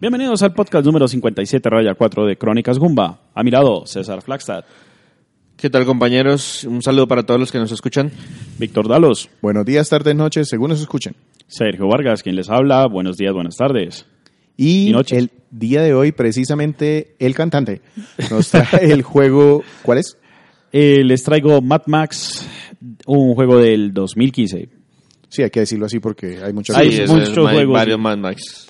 Bienvenidos al podcast número 57, raya 4 de Crónicas Gumba. A mi lado, César Flagstad, ¿Qué tal compañeros? Un saludo para todos los que nos escuchan. Víctor Dalos, Buenos días, tardes, noches, según nos escuchen. Sergio Vargas, quien les habla. Buenos días, buenas tardes. Y, Y noches. el día de hoy, precisamente, el cantante nos trae el juego. ¿Cuál es? Eh, les traigo Mad Max, un juego del 2015. Sí, hay que decirlo así porque hay muchas Hay Sí, cosas. es- muchos juegos, Varios. Mad Max.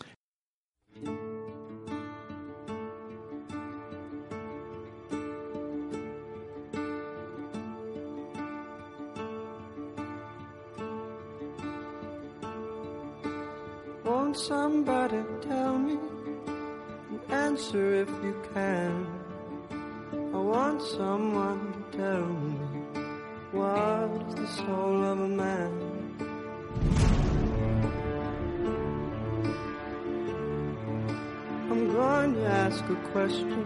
Somebody tell me and answer if you can? I want someone to tell me what is the soul of a man? I'm going to ask a question.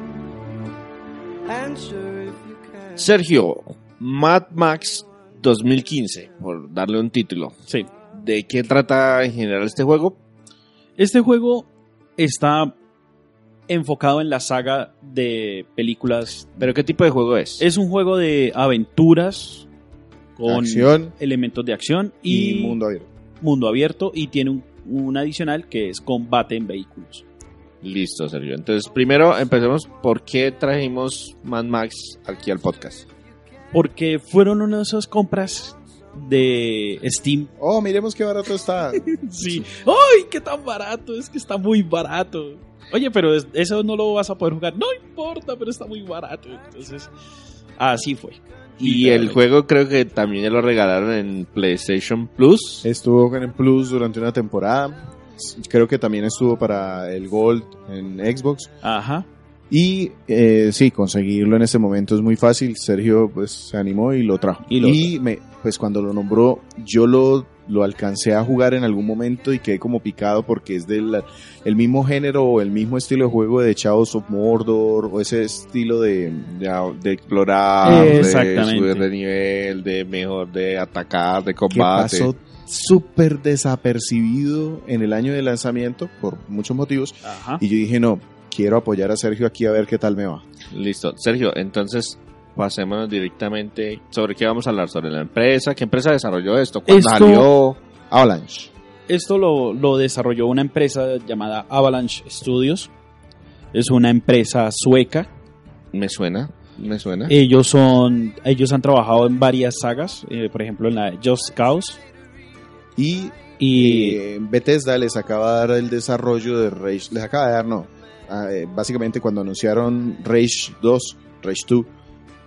Answer if you can. Sergio, Mad Max 2015, por darle un título. Sí. ¿De qué trata en general este juego? Este juego está enfocado en la saga de películas. ¿Pero qué tipo de juego es? Es un juego de aventuras con Acción elementos de acción y, y, mundo abierto. mundo abierto y tiene un, un adicional que es combate en vehículos. Listo, Sergio. Entonces, primero empecemos por qué trajimos Mad Max aquí al podcast. Porque fueron una de esas compras de Steam. Oh, miremos qué barato está. Sí. ¡Ay, qué tan barato! Es que está muy barato. Oye, pero es- eso no lo vas a poder jugar. No importa, pero está muy barato. Entonces, así fue. Y el juego creo que también ya lo regalaron en PlayStation Plus. Estuvo el Plus durante una temporada. Creo que también estuvo para el Gold en Xbox. Ajá. Y eh, sí, conseguirlo en este momento es muy fácil. Sergio pues se animó y lo trajo. Y lo me, pues cuando lo nombró, yo lo, lo alcancé a jugar en algún momento y quedé como picado porque es del el mismo género o el mismo estilo de juego de Shadows of Mordor o ese estilo de, de, de explorar. de subir de nivel, de mejor, de atacar, de combate. pasó súper desapercibido en el año de lanzamiento por muchos motivos. Ajá. Y yo dije, no, quiero apoyar a Sergio aquí a ver qué tal me va. Listo. Sergio, entonces pasemos directamente sobre qué vamos a hablar, sobre la empresa, qué empresa desarrolló esto, cuándo Esto- salió. Avalanche. Esto lo, lo desarrolló una empresa llamada Avalanche Studios. Es una empresa sueca. Me suena, me suena. Ellos son, ellos han trabajado en varias sagas, eh, por ejemplo en la Just Cause Y y eh, Bethesda les acaba de dar el desarrollo de Rage. Les acaba de dar, no. Ah, eh, básicamente cuando anunciaron Rage 2, Rage 2,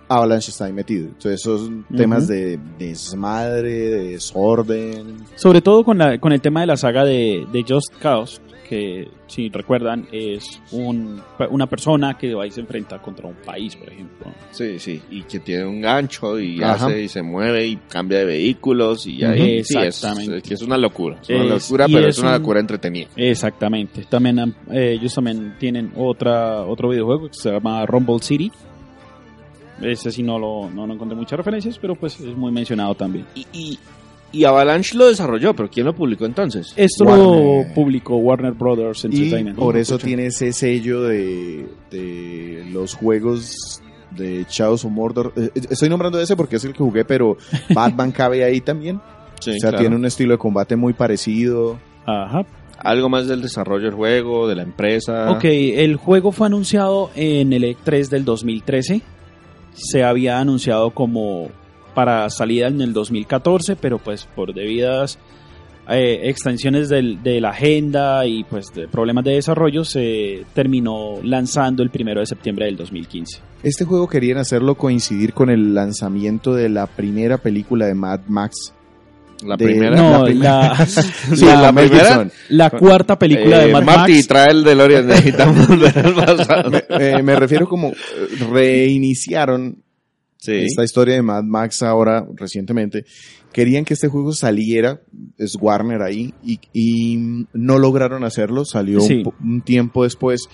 Avalanche está ahí metido. Entonces esos temas de desmadre, de desorden. sobre todo con, la, con el tema de la saga de, de Just Cause, que si recuerdan es un, una persona que va y se enfrenta contra un país, por ejemplo. Sí, sí. Y que tiene un gancho y Ajá. hace y se mueve y cambia de vehículos y ahí sí, es, una locura. Es una Es- locura, pero es es una un- locura entretenida. Exactamente. También han- eh, ellos también tienen otra otro videojuego que se llama Rumble City. Ese sí no lo no, no encontré muchas referencias, pero pues es muy mencionado también. Y, y, y Avalanche lo desarrolló, pero ¿quién lo publicó entonces? Esto Warner. lo publicó Warner Brothers Y Entertainment. por eso escucha. tiene ese sello de, de los juegos de Shadows of Mordor. Eh, eh, Estoy nombrando ese porque es el que jugué, pero Batman cabe ahí también. Sí, o sea, claro. tiene un estilo de combate muy parecido. Ajá. Algo más del desarrollo del juego, de la empresa. Ok, el juego fue anunciado en el E3 del 2013. Se había anunciado como para salida en el 2014, pero pues por debidas eh, extensiones del- de la agenda y pues de problemas de desarrollo se terminó lanzando el primero de septiembre del 2015. Este juego querían hacerlo coincidir con el lanzamiento de la primera película de Mad Max. La de- primera. No, la primera- la, Sí, la- la Mel primera- Gibson. la cuarta película de Eh, Mad Marty, Max. trae el DeLorean, necesitamos volver al pasado. Me, eh, me refiero como reiniciaron Sí. esta historia de Mad Max ahora recientemente. Querían que este juego saliera, es Warner ahí, y, y no lograron hacerlo, salió Sí. un, po- un tiempo después.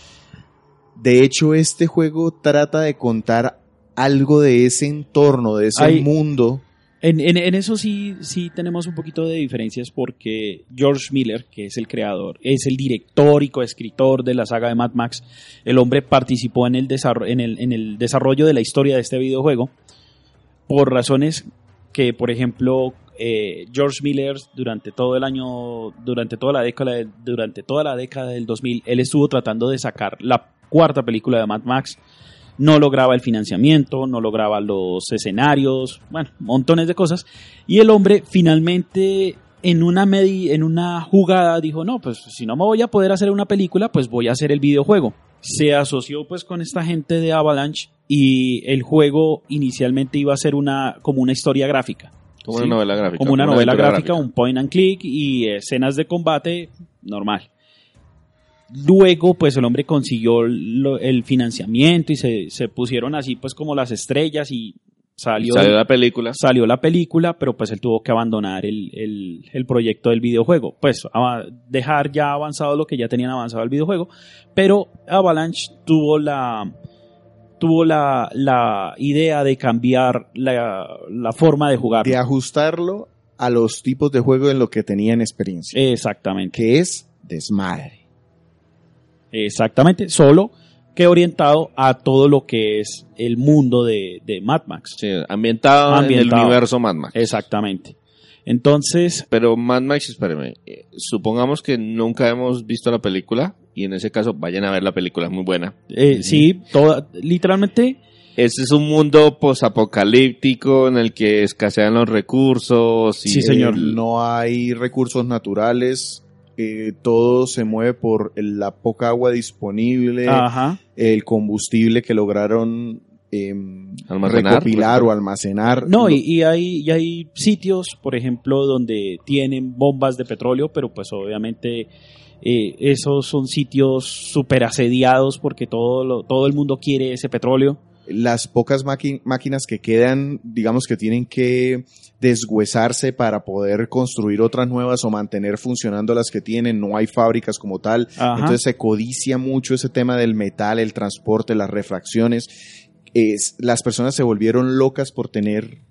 De hecho, este juego trata de contar algo de ese entorno, de ese Hay- mundo En, en- en eso sí, sí tenemos un poquito de diferencias porque George Miller, que es el creador, es el director y coescritor de la saga de Mad Max. El hombre participó en el, en, en el desarrollo de la historia de este videojuego por razones que, por ejemplo, eh, George Miller durante todo el año, durante toda la década, durante toda la década del 2000, él estuvo tratando de sacar la cuarta película de Mad Max no lograba el financiamiento, no lograba los escenarios, bueno, montones de cosas. Y el hombre finalmente en una, medi- en una jugada dijo, no, pues si no me voy a poder hacer una película, pues voy a hacer el videojuego. Se asoció pues con esta gente de Avalanche y el juego inicialmente iba a ser una, como una historia gráfica. Como Sí, una novela gráfica. Como una novela gráfica, un point and click y escenas de combate normal. Luego, pues el hombre consiguió lo- el financiamiento y se, se pusieron así, pues como las estrellas y salió, Salió la película. salió la película, pero pues él tuvo que abandonar el, el- el proyecto del videojuego. Pues dejar ya avanzado lo que ya tenían avanzado el videojuego, pero Avalanche tuvo la tuvo la, la idea de cambiar la, la forma de jugar. De ajustarlo a los tipos de juego en lo que tenían experiencia. Exactamente. que es desmadre. Exactamente, solo que orientado a todo lo que es el mundo de, de Mad Max. Sí, ambientado, en Ambientado. el universo Mad Max. Exactamente. Entonces, Pero Mad Max, espérame, eh, supongamos que nunca hemos visto la película y en ese caso vayan a ver la película, es muy buena. eh, sí, toda, literalmente, Este es un mundo posapocalíptico en el que escasean los recursos. Y Sí, señor. el- No hay recursos naturales, eh, todo se mueve por el- la poca agua disponible, ajá, el combustible que lograron em, Almacenar, recopilar pues. o almacenar. no, y hay, y hay sitios, por ejemplo, donde tienen bombas de petróleo, pero pues obviamente eh, esos son sitios súper asediados porque todo, lo- todo el mundo quiere ese petróleo. Las pocas máquinas que quedan, digamos que tienen que deshuesarse para poder construir otras nuevas o mantener funcionando las que tienen, no hay fábricas como tal, Ajá. entonces se codicia mucho ese tema del metal, el transporte, las refracciones, es, las personas se volvieron locas por tener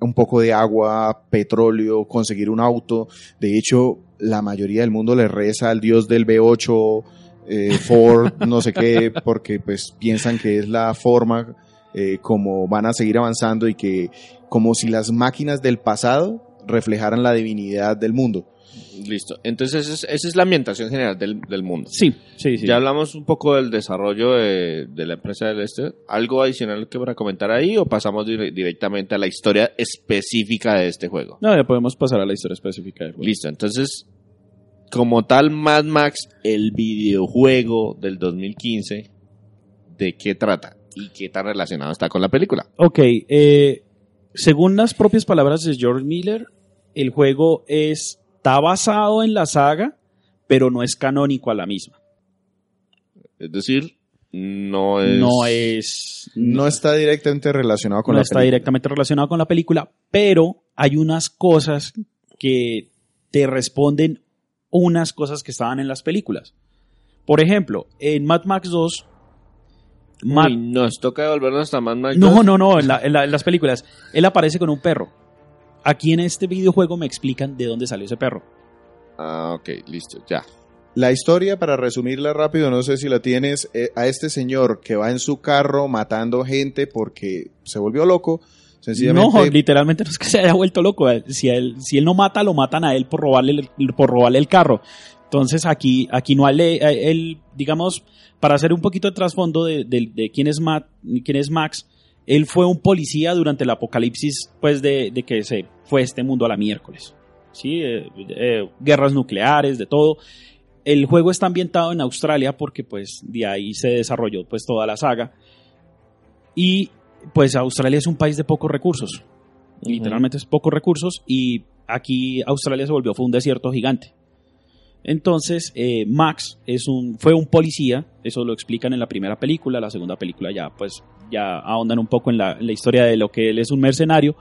un poco de agua, petróleo, conseguir un auto, de hecho la mayoría del mundo le reza al dios del B8, eh, Ford, no sé qué, porque pues piensan que es la forma eh, como van a seguir avanzando y que como si las máquinas del pasado reflejaran la divinidad del mundo. Listo. Entonces, esa es, esa es la ambientación general del, del mundo. Sí, sí, sí. Ya hablamos un poco del desarrollo de, de la empresa del este. ¿Algo adicional que para comentar ahí o pasamos dire- directamente a la historia específica de este juego? No, ya podemos pasar a la historia específica del juego. Listo. Entonces, como tal, Mad Max, el videojuego del 2015, ¿de qué trata? ¿Y qué tan relacionado está con la película? Ok, eh, según las propias palabras de George Miller, el juego es- está basado en la saga, pero no es canónico a la misma. Es decir, no es... No es... No está directamente relacionado con no la está película. directamente relacionado con la película, pero hay unas cosas que te responden unas cosas que estaban en las películas. Por ejemplo, en Mad Max 2, Mad- Uy, nos toca devolvernos hasta Mad Max. no, 2. no, no, en, la- en la- en las películas, él aparece con un perro. Aquí en este videojuego me explican de dónde salió ese perro. Ah, ok, listo, ya. La historia, para resumirla rápido, no sé si la tienes, eh, a este señor que va en su carro matando gente porque se volvió loco, No, literalmente no es que se haya vuelto loco. Si él, no mata, lo matan a él por robarle el, por robarle el carro. Entonces aquí, aquí no hay eh, él, digamos, para hacer un poquito de trasfondo de, quién es Matt, quién es Max, él fue un policía durante el apocalipsis, pues, de, de que se fue este mundo a la miércoles. Sí, Eh, eh, guerras nucleares, de todo. El juego está ambientado en Australia porque, pues, de ahí se desarrolló, pues, toda la saga. Y, pues, Australia es un país de pocos recursos. Literalmente es pocos recursos y aquí Australia se volvió fue un desierto gigante. Entonces, eh, Max es un, fue un policía, eso lo explican en la primera película, la segunda película ya pues ya ahondan un poco en la, en la historia de lo que él es un mercenario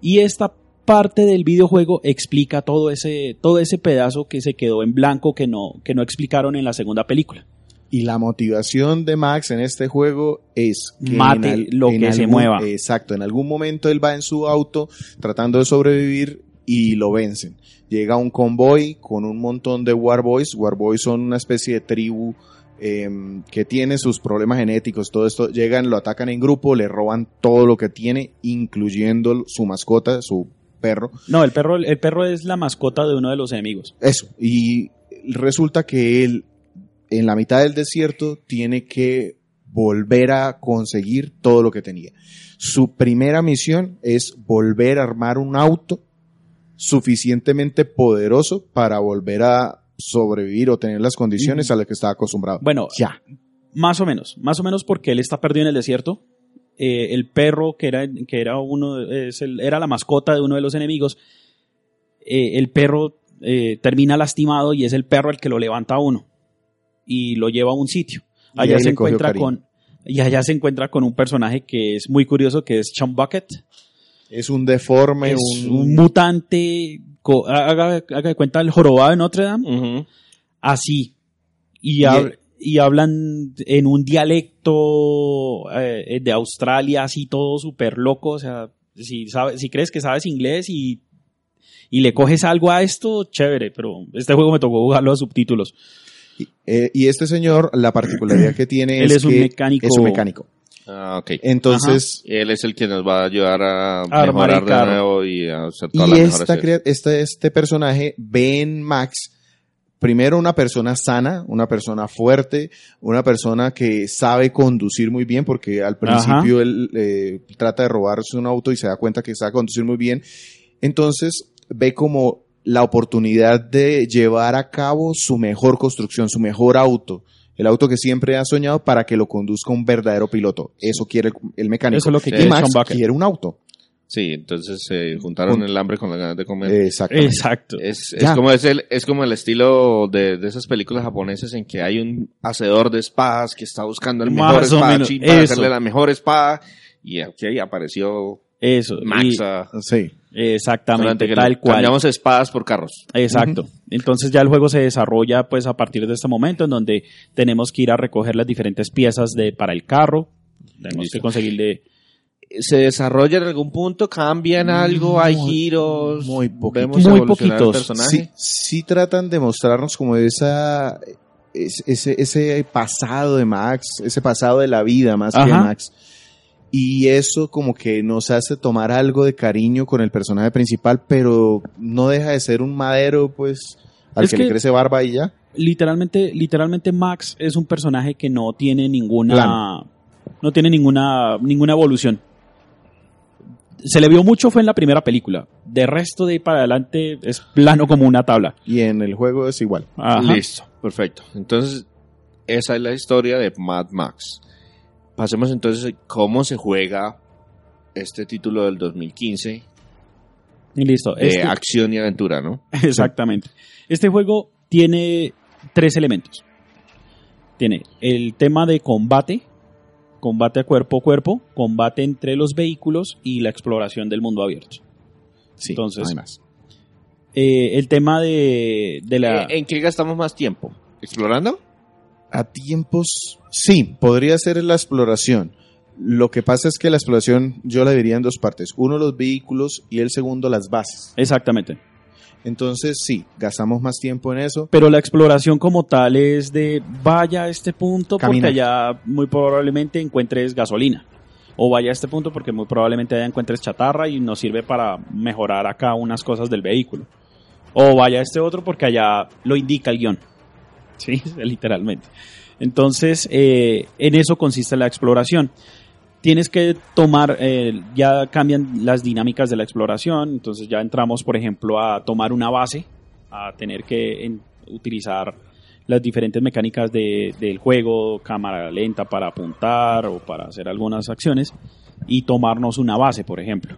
y esta parte del videojuego explica todo ese, todo ese pedazo que se quedó en blanco que no, que no explicaron en la segunda película. Y la motivación de Max en este juego es que Mate al- lo que se mueva. Exacto, en algún momento él va en su auto tratando de sobrevivir y lo vencen. Llega un convoy con un montón de Warboys. Warboys son una especie de tribu em, que tiene sus problemas genéticos, todo esto. Llegan, lo atacan en grupo, le roban todo lo que tiene, incluyendo su mascota, su perro. No, el perro, el perro es la mascota de uno de los enemigos. Eso. Y resulta que él, en la mitad del desierto, tiene que volver a conseguir todo lo que tenía. Su primera misión es volver a armar un auto suficientemente poderoso para volver a sobrevivir o tener las condiciones a las que estaba acostumbrado. Bueno, ya. Más o menos, más o menos porque él está perdido en el desierto. Eh, el perro que era, que era uno, es el- era la mascota de uno de los enemigos. eh, el perro eh, termina lastimado y es el perro el que lo levanta a uno y lo lleva a un sitio. Allá se encuentra con y allá se encuentra con un personaje que es muy curioso que es Chum Bucket. Es un deforme, Es un, un mutante, haga, haga de cuenta el jorobado de Notre Dame, así. Y, Y- hab- y hablan en un dialecto eh, de Australia, así todo súper loco. O sea, si, sabes, si crees que sabes inglés y, y le coges algo a esto, chévere, pero este juego me tocó jugarlo a subtítulos. Eh, y este señor, la particularidad que tiene Él es, es un que mecánico. es un mecánico. Ah, ok. Entonces, Él es el que nos va a ayudar a, mejorar el de nuevo y a hacer todas y las esta, este, este personaje ve en Max primero una persona sana, una persona fuerte, una persona que sabe conducir muy bien, porque al principio él eh, trata de robarse un auto y se da cuenta que sabe conducir muy bien. Entonces ve como la oportunidad de llevar a cabo su mejor construcción, su mejor auto. El auto que siempre ha soñado para que lo conduzca un verdadero piloto. Eso quiere el, el mecánico. Eso es lo que y quiere Max quiere un auto. Sí, entonces se juntaron Un- el hambre con las ganas de comer. Exactamente. Exacto. Es, como es el, es como el estilo de, de esas películas japonesas en que hay un hacedor de espadas que está buscando el Más mejor espadachín para eso. hacerle la mejor espada y aquí apareció Eso. Max y- a- Sí. Exactamente, que tal cual. cambiamos espadas por carros. Exacto. Entonces ya el juego se desarrolla pues a partir de este momento en donde tenemos que ir a recoger las diferentes piezas de para el carro. Tenemos Listo. que conseguirle se desarrolla en algún punto, cambian algo, hay Muy- giros, muy poquito. vemos Muy evolucionar poquitos. Sí, sí tratan de mostrarnos como esa es- ese, ese pasado de Max, ese pasado de la vida más que de. Max. Y eso como que nos hace tomar algo de cariño con el personaje principal, pero no deja de ser un madero, pues, al Es que, que- le crece barba y ya. literalmente literalmente Max es un personaje que no tiene ninguna no tiene ninguna ninguna evolución. Se le vio mucho fue en la primera película. De resto de ahí para adelante es plano como una tabla. Y en el juego es igual. Ajá. Listo, perfecto. Entonces, esa es la historia de Mad Max. Pasemos entonces a cómo se juega este título del 2015 Y listo. de Este- acción y aventura, ¿no? Exactamente. Este juego tiene tres elementos. Tiene el tema de combate, combate a cuerpo a cuerpo, combate entre los vehículos y la exploración del mundo abierto. Sí, Entonces- no hay más. Eh, el tema de, de la... Eh, ¿En qué gastamos más tiempo? ¿Explorando? A tiempos, sí, podría ser la exploración. Lo que pasa es que la exploración yo la diría en dos partes. Uno, los vehículos y el segundo, las bases. Exactamente. Entonces, sí, gastamos más tiempo en eso. Pero la exploración como tal es de vaya a este punto porque allá muy probablemente encuentres gasolina. O vaya a este punto porque muy probablemente allá encuentres chatarra y nos sirve para mejorar acá unas cosas del vehículo. O vaya a este otro porque allá lo indica el guion. Sí, literalmente. Entonces, eh, en eso consiste la exploración. Tienes que tomar, eh, ya cambian las dinámicas de la exploración, entonces ya entramos, por ejemplo, a tomar una base, a tener que utilizar las diferentes mecánicas de- del juego, cámara lenta para apuntar o para hacer algunas acciones, y tomarnos una base, por ejemplo.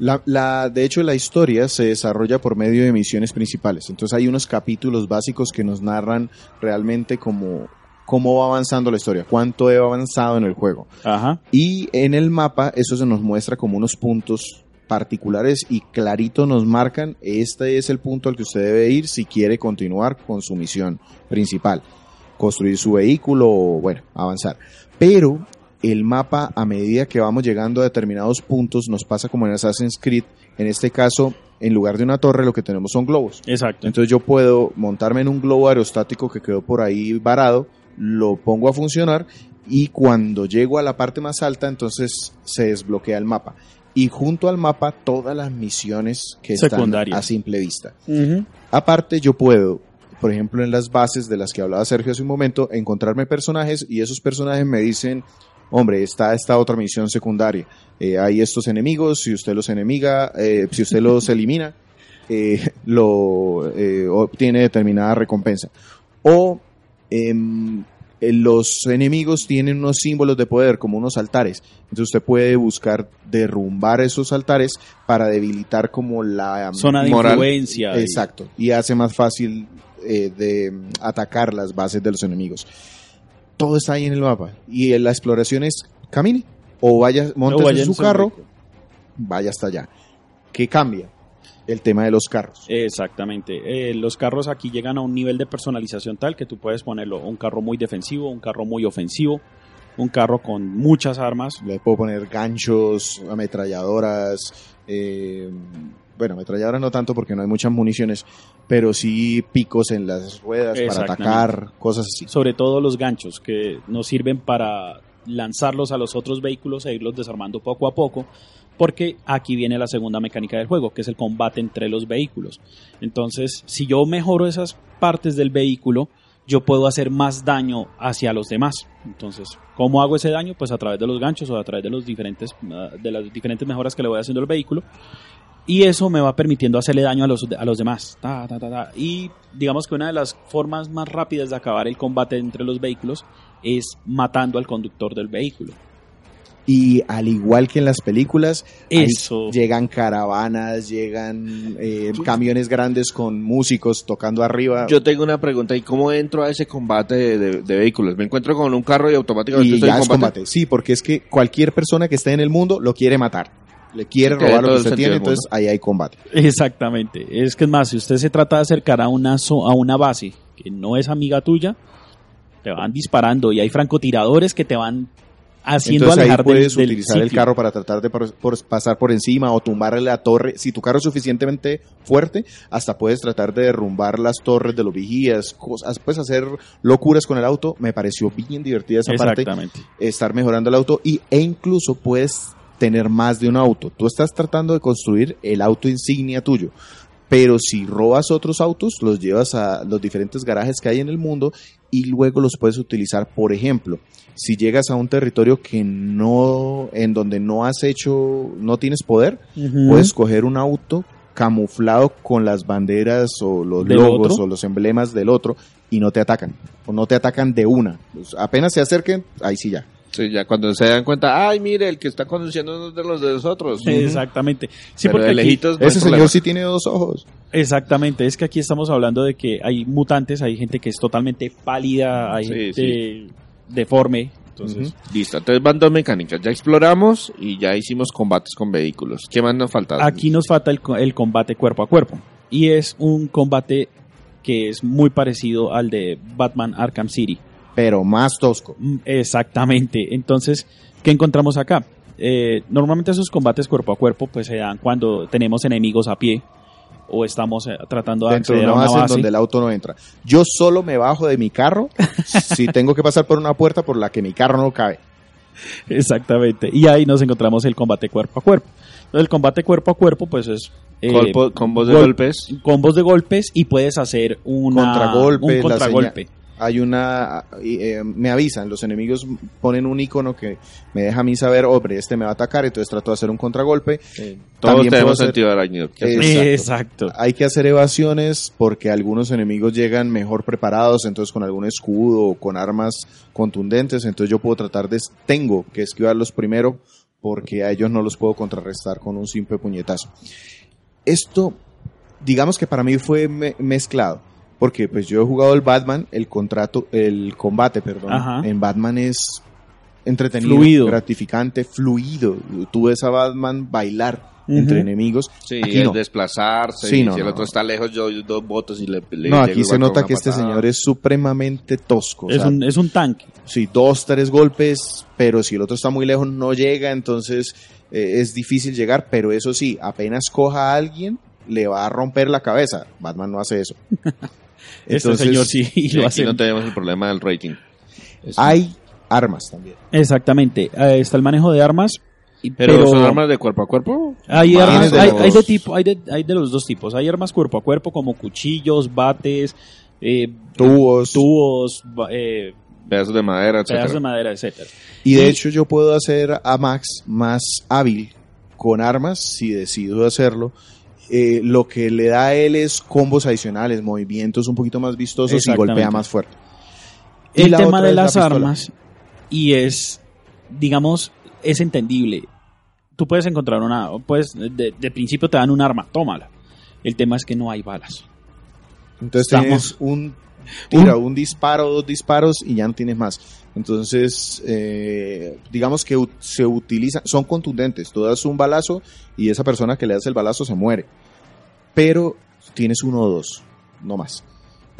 La, la- de hecho, la historia se desarrolla por medio de misiones principales. Entonces hay unos capítulos básicos que nos narran realmente cómo, cómo va avanzando la historia, cuánto he avanzado en el juego. Ajá. Y en el mapa eso se nos muestra como unos puntos particulares y clarito nos marcan, este es el punto al que usted debe ir si quiere continuar con su misión principal. construir su vehículo o, bueno, avanzar. Pero el mapa, a medida que vamos llegando a determinados puntos, nos pasa como en Assassin's Creed. En este caso, en lugar de una torre, lo que tenemos son globos. Exacto. Entonces yo puedo montarme en un globo aerostático que quedó por ahí varado, lo pongo a funcionar y cuando llego a la parte más alta, entonces se desbloquea el mapa. Y junto al mapa, todas las misiones que están a simple vista. Aparte, yo puedo, por ejemplo, en las bases de las que hablaba Sergio hace un momento, encontrarme personajes y esos personajes me dicen, hombre, está esta otra misión secundaria. Eh, hay estos enemigos, si usted los enemiga, eh, si usted los elimina, eh, lo eh, obtiene determinada recompensa. O em, eh, los enemigos tienen unos símbolos de poder, como unos altares. Entonces usted puede buscar derrumbar esos altares para debilitar como la Zona de Moral. influencia. Exacto. Y hace más fácil eh, de mm, atacar las bases de los enemigos. Todo está ahí en el mapa. Y la exploración es camine. O vaya, monte en su carro, vaya hasta allá. ¿Qué cambia? El tema de los carros. Exactamente. Eh, los carros aquí llegan a un nivel de personalización tal que tú puedes ponerlo un carro muy defensivo, un carro muy ofensivo, un carro con muchas armas. Le puedo poner ganchos, ametralladoras. eh, bueno, ametralladoras no tanto porque no hay muchas municiones, pero sí picos en las ruedas para atacar, cosas así. Sobre todo los ganchos que nos sirven para lanzarlos a los otros vehículos e irlos desarmando poco a poco. Porque aquí viene la segunda mecánica del juego, que es el combate entre los vehículos. Entonces, si yo mejoro esas partes del vehículo, yo puedo hacer más daño hacia los demás. Entonces, ¿cómo hago ese daño? Pues a través de los ganchos o a través de los diferentes ah, de las diferentes mejoras que le voy haciendo al vehículo. Y eso me va permitiendo hacerle daño a los, a los demás. Y digamos que una de las formas más rápidas de acabar el combate entre los vehículos es matando al conductor del vehículo. Y al igual que en las películas, Eso. llegan caravanas, llegan eh, camiones grandes con músicos tocando arriba. Yo tengo una pregunta, ¿y cómo entro a ese combate de, de- de vehículos? ¿Me encuentro con un carro y automáticamente y estoy ya en es combate? Sí, porque es que cualquier persona que esté en el mundo lo quiere matar. Le quiere robar lo que usted tiene, entonces ahí hay combate. Exactamente. Es que es más, si usted se trata de acercar a una, zo- a una base que no es amiga tuya, te van disparando y hay francotiradores que te van haciendo Entonces ahí alejar puedes del utilizar el carro para tratar de por- por- pasar por encima o tumbarle la torre. Si tu carro es suficientemente fuerte, hasta puedes tratar de derrumbar las torres de los vigías, cosas, puedes hacer locuras con el auto. Me pareció bien divertida esa parte. Exactamente. estar mejorando el auto y, e incluso puedes tener más de un auto. Tú estás tratando de construir el auto insignia tuyo, pero si robas otros autos, los llevas a los diferentes garajes que hay en el mundo y luego los puedes utilizar. Por ejemplo, si llegas a un territorio que no, en donde no has hecho, no tienes poder, puedes coger un auto camuflado con las banderas o los ¿Del logos otro? o los emblemas del otro y no te atacan. O no te atacan de una. Pues apenas se acerquen, ahí sí ya. Sí, ya cuando se dan cuenta, ay, mire, el que está conduciendo es de los de nosotros. Exactamente. Sí, Pero porque de aquí- lejitos no Ese problema. señor sí tiene dos ojos. Exactamente, es que aquí estamos hablando de que hay mutantes, hay gente que es totalmente pálida, hay Sí, gente deforme, entonces Listo, entonces van dos mecánicas. Ya exploramos y ya hicimos combates con vehículos. ¿Qué más nos falta? aquí nos falta el, co- el combate cuerpo a cuerpo y es un combate que es muy parecido al de Batman Arkham City. Pero más tosco. Mm, Exactamente, entonces, ¿qué encontramos acá? Eh, normalmente esos combates cuerpo a cuerpo pues se dan cuando tenemos enemigos a pie o estamos eh, tratando de Dentro de acceder una a base una en base. donde el auto no entra. Yo solo me bajo de mi carro si tengo que pasar por una puerta por la que mi carro no cabe. Exactamente. Y ahí nos encontramos el combate cuerpo a cuerpo. Entonces, el combate cuerpo a cuerpo, pues es. eh, Colpo- combos de gol- golpes. Combos de golpes y puedes hacer una, Contragolpe, un la contragolpe. Hay una, eh, me avisan, los enemigos ponen un icono que me deja a mí saber, hombre, este me va a atacar, entonces trato de hacer un contragolpe. Todos tenemos hacer- sentido arañido. ¿Qué Eh, hacer? Exacto. Hay que hacer evasiones porque algunos enemigos llegan mejor preparados, entonces con algún escudo o con armas contundentes, entonces yo puedo tratar de, tengo que esquivarlos primero porque a ellos no los puedo contrarrestar con un simple puñetazo. Esto, digamos que para mí fue me- mezclado, porque pues yo he jugado el Batman, el contrato, el combate, perdón, Ajá. en Batman es entretenido, Fluido. gratificante, fluido. Tú ves a Batman bailar entre enemigos. Sí, Aquí es no. desplazarse. Sí, y no, si el no. otro está lejos, yo doy dos votos y le, le No, aquí se nota que este señor es supremamente tosco. o Es sea, un, es un tanque. sí, dos, tres golpes, pero si el otro está muy lejos no llega, entonces eh, es difícil llegar, pero eso sí, apenas coja a alguien, le va a romper la cabeza. Batman no hace eso. Este señor sí Y lo aquí hace. no tenemos el problema del rating. Es- Hay armas también. Exactamente. Eh, está el manejo de armas. y- pero, son armas de cuerpo a cuerpo. Hay Más armas, de hay, los- hay de tipo, hay de, hay de los dos tipos. Hay armas cuerpo a cuerpo como cuchillos, bates, eh, Tubos. tubos, eh, pedazos de madera, etcétera. pedazos de madera, etcétera. Y de hecho yo puedo hacer a Max más hábil con armas si decido hacerlo. Eh, lo que le da a él es combos adicionales, movimientos un poquito más vistosos y golpea más fuerte. Y El tema de la las armas y es, digamos, es entendible. Tú puedes encontrar una, pues de, de principio te dan un arma, tómala. El tema es que no hay balas. Entonces Estamos- tienes un tira, un disparo, dos disparos y ya no tienes más. Entonces, eh, digamos que se utilizan, son contundentes. Tú das un balazo y esa persona que le das el balazo se muere. Pero tienes uno o dos, no más.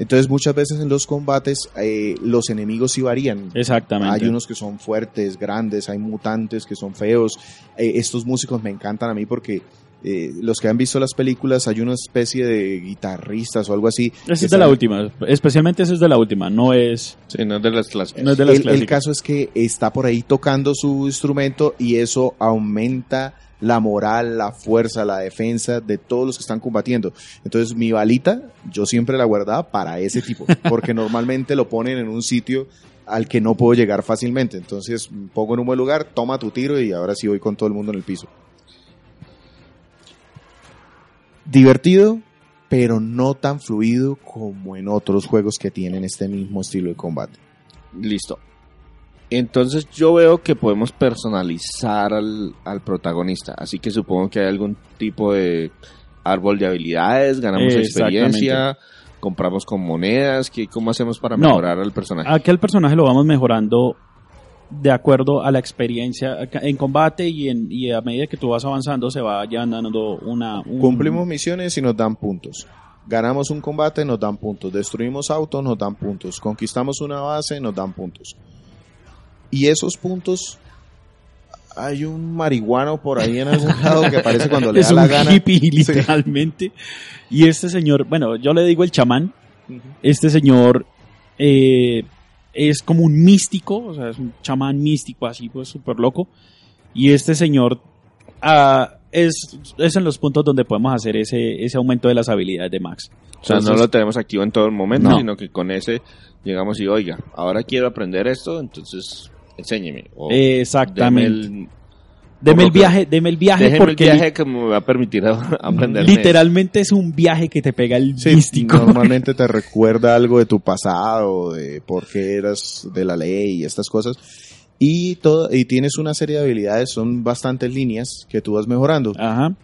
Entonces muchas veces en los combates eh, los enemigos sí varían. Exactamente. Hay unos que son fuertes, grandes, hay mutantes que son feos. Eh, estos músicos me encantan a mí porque eh, los que han visto las películas hay una especie de guitarristas o algo así. Que es de la última, especialmente ese es de la última, no es, Sí, no es de las clásicas. no es de las el, caso es que está por ahí tocando su instrumento y eso aumenta la moral, la fuerza, la defensa de todos los que están combatiendo. Entonces mi balita yo siempre la guardaba para ese tipo, porque normalmente lo ponen en un sitio al que no puedo llegar fácilmente. Entonces pongo en un buen lugar, toma tu tiro y ahora sí voy con todo el mundo en el piso. Divertido, pero no tan fluido como en otros juegos que tienen este mismo estilo de combate. Listo. Entonces yo veo que podemos personalizar al, al protagonista. Así que supongo que hay algún tipo de árbol de habilidades, ganamos experiencia, compramos con monedas. ¿qué, ¿Cómo hacemos para No. mejorar al personaje? Aquí el personaje lo vamos mejorando de acuerdo a la experiencia en combate y, en, y a medida que tú vas avanzando se va ya dando una... un- Cumplimos misiones y nos dan puntos. Ganamos un combate, nos dan puntos. Destruimos autos, nos dan puntos. Conquistamos una base, nos dan puntos. Y esos puntos, hay un marihuano por ahí en algún lado que aparece cuando le es da la un gana. hippie literalmente. Y este señor, bueno, yo le digo el chamán, este señor eh, es como un místico, o sea, es un chamán místico así, pues súper loco. Y este señor ah, es, es en los puntos donde podemos hacer ese, ese aumento de las habilidades de Max. o sea, no lo tenemos activo en todo el momento, No. sino que con ese llegamos y, oiga, ahora quiero aprender esto, entonces enséñeme. O Exactamente. el, Deme el viaje, deme el viaje déjeme el porque viaje que me va a permitir a- aprender. literalmente es un viaje que te pega el Sí, místico. normalmente te recuerda algo de tu pasado, de por qué eras de la ley y estas cosas. Y, todo, y tienes una serie de habilidades, son bastantes líneas que tú vas mejorando. Ajá.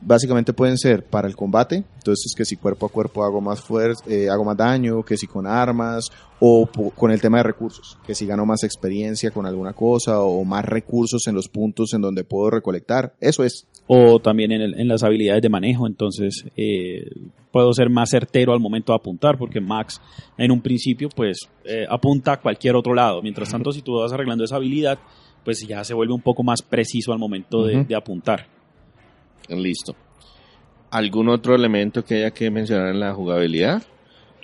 Básicamente pueden ser para el combate, entonces que si cuerpo a cuerpo hago más fuerza, hago más daño, que si con armas o con el tema de recursos, que si gano más experiencia con alguna cosa o más recursos en los puntos en donde puedo recolectar, eso es. o también en, el- en las habilidades de manejo, entonces eh, puedo ser más certero al momento de apuntar, porque Max en un principio pues eh, apunta a cualquier otro lado, mientras tanto si tú vas arreglando esa habilidad, pues ya se vuelve un poco más preciso al momento de apuntar. Listo. ¿Algún otro elemento que haya que mencionar en la jugabilidad?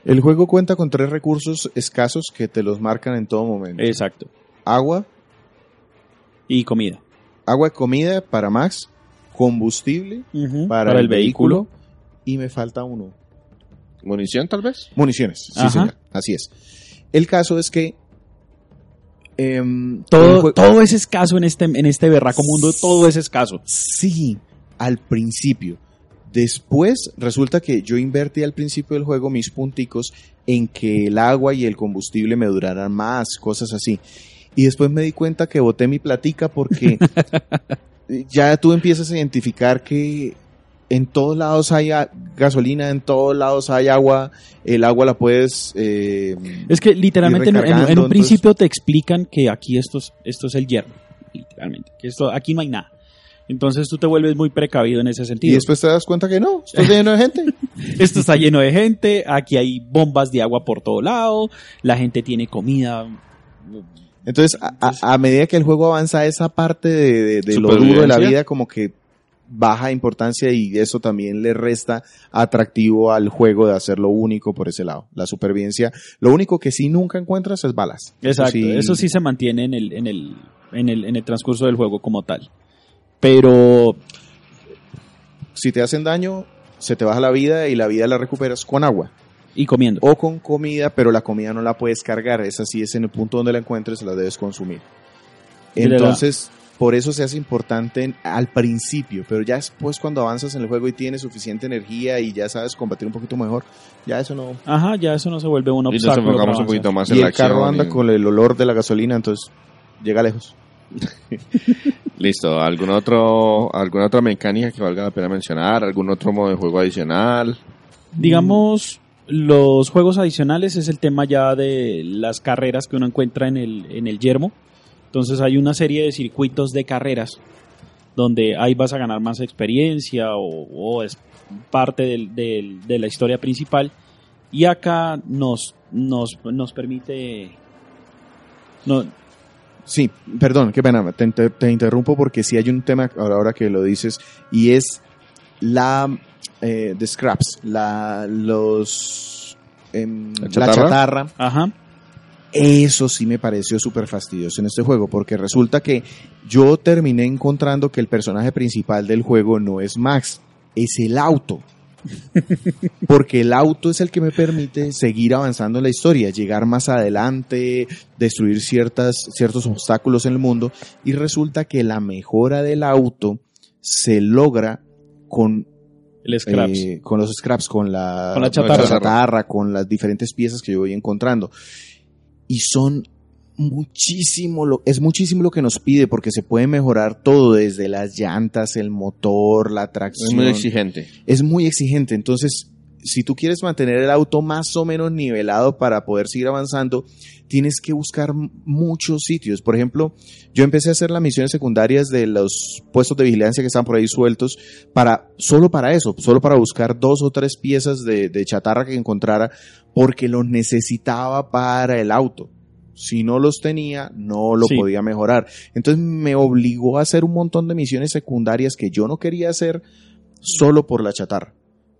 El juego cuenta con tres recursos escasos que te los marcan en todo momento. Exacto. Agua, Y comida. agua y comida para Max, combustible para, el, vehículo, y me falta uno. ¿Munición tal vez? Municiones, sí Ajá. señor, así es. El caso es que em, Todo, todo es escaso en este, en este berraco mundo, todo es escaso. Sí, al principio. Después resulta que yo invertí al principio del juego mis punticos en que el agua y el combustible me duraran más, cosas así. Y después me di cuenta que boté mi platica porque ya tú empiezas a identificar que en todos lados hay gasolina, en todos lados hay agua, el agua la puedes... eh, Es que literalmente en, en- en recargando, un entonces- principio te explican que aquí esto es, esto es el hierro, literalmente. Que esto, aquí no hay nada. Entonces tú te vuelves muy precavido en ese Y sentido. después te das cuenta que no, estás lleno de gente. Esto está lleno de gente, aquí hay bombas de agua por todo lado, la gente tiene comida. Entonces, a, a- a medida que el juego avanza, esa parte de, de- de lo duro de la vida como que baja importancia y eso también le resta atractivo al juego de hacerlo único por ese lado. La supervivencia, lo único que sí nunca encuentras es balas. Exacto, eso sí, se mantiene en el, en, el, en, el, en el transcurso del juego como tal. Pero Si te hacen daño, se te baja la vida y la vida la recuperas con agua y comiendo. o con comida, pero la comida no la puedes cargar. Esa sí es en el punto donde la encuentres, la debes consumir. Entonces, por eso se hace importante en- al principio, pero ya después cuando avanzas en el juego y tienes suficiente energía y ya sabes combatir un poquito mejor, ya eso no. Ajá, ya eso no se vuelve un Y nos obstáculo. enfocamos un poquito más Y en la el carro anda y- con el olor de la gasolina, entonces llega lejos. Listo, ¿algún otro, ¿alguna otra mecánica que valga la pena mencionar? ¿Algún otro modo de juego adicional? Digamos, los juegos adicionales es el tema ya de las carreras que uno encuentra en el, en el yermo. Entonces hay una serie de circuitos de carreras donde ahí vas a ganar más experiencia o, es parte de la historia principal. Y acá nos, nos, nos permite... No, Sí, perdón, qué pena, te, inter- te interrumpo porque sí hay un tema ahora que lo dices y es la eh, de scraps, la los em, ¿La la chatarra? chatarra. ajá. Eso sí me pareció súper fastidioso en este juego, porque resulta que yo terminé encontrando que el personaje principal del juego no es Max, es el auto. Porque el auto es el que me permite seguir avanzando en la historia, llegar más adelante, destruir ciertas, ciertos obstáculos en el mundo, y resulta que la mejora del auto se logra con El Scraps. eh, con los scraps, con la, Con la chatarra. chatarra, con las diferentes piezas que yo voy encontrando. Y son muchísimo, lo, es muchísimo lo que nos pide porque se puede mejorar todo desde las llantas, el motor, la tracción. Es muy exigente. Es muy exigente. Entonces, si tú quieres mantener el auto más o menos nivelado para poder seguir avanzando, tienes que buscar muchos sitios. Por ejemplo, yo empecé a hacer las misiones secundarias de los puestos de vigilancia que están por ahí sueltos para, solo para eso, solo para buscar dos o tres piezas de, de chatarra que encontrara porque los necesitaba para el auto. Si no los tenía, no lo Sí. podía mejorar. Entonces me obligó a hacer un montón de misiones secundarias que yo no quería hacer solo por la chatarra.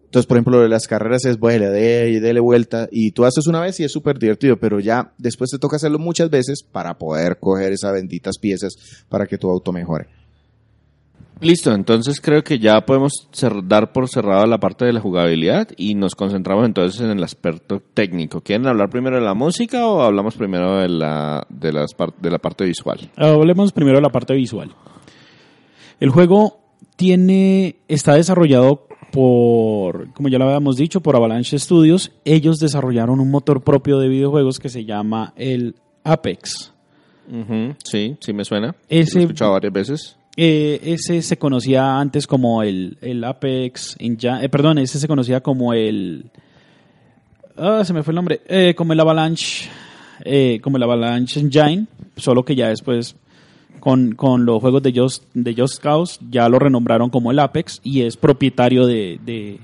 Entonces, por ejemplo, lo de las carreras es, bueno, dele, dele vuelta y tú haces una vez y es súper divertido, pero ya después te toca hacerlo muchas veces para poder coger esas benditas piezas para que tu auto mejore. Listo, entonces creo que ya podemos dar por cerrado la parte de la jugabilidad y nos concentramos entonces en el aspecto técnico. ¿Quieren hablar primero de la música o hablamos primero de la, de las par- de la parte visual? Hablemos primero de la parte visual. El juego tiene, está desarrollado por, como ya lo habíamos dicho, por Avalanche Studios. Ellos desarrollaron un motor propio de videojuegos que se llama el Apex. Sí, sí me suena. Ese- Lo he escuchado varias veces. Eh, ese se conocía antes como el, el Apex Engine, eh, perdón, ese se conocía como el, ah, se me fue el nombre, eh, como el Avalanche, eh, como el Avalanche Engine, solo que ya después con, con los juegos de Just, de Just Cause ya lo renombraron como el Apex y es propietario de, de,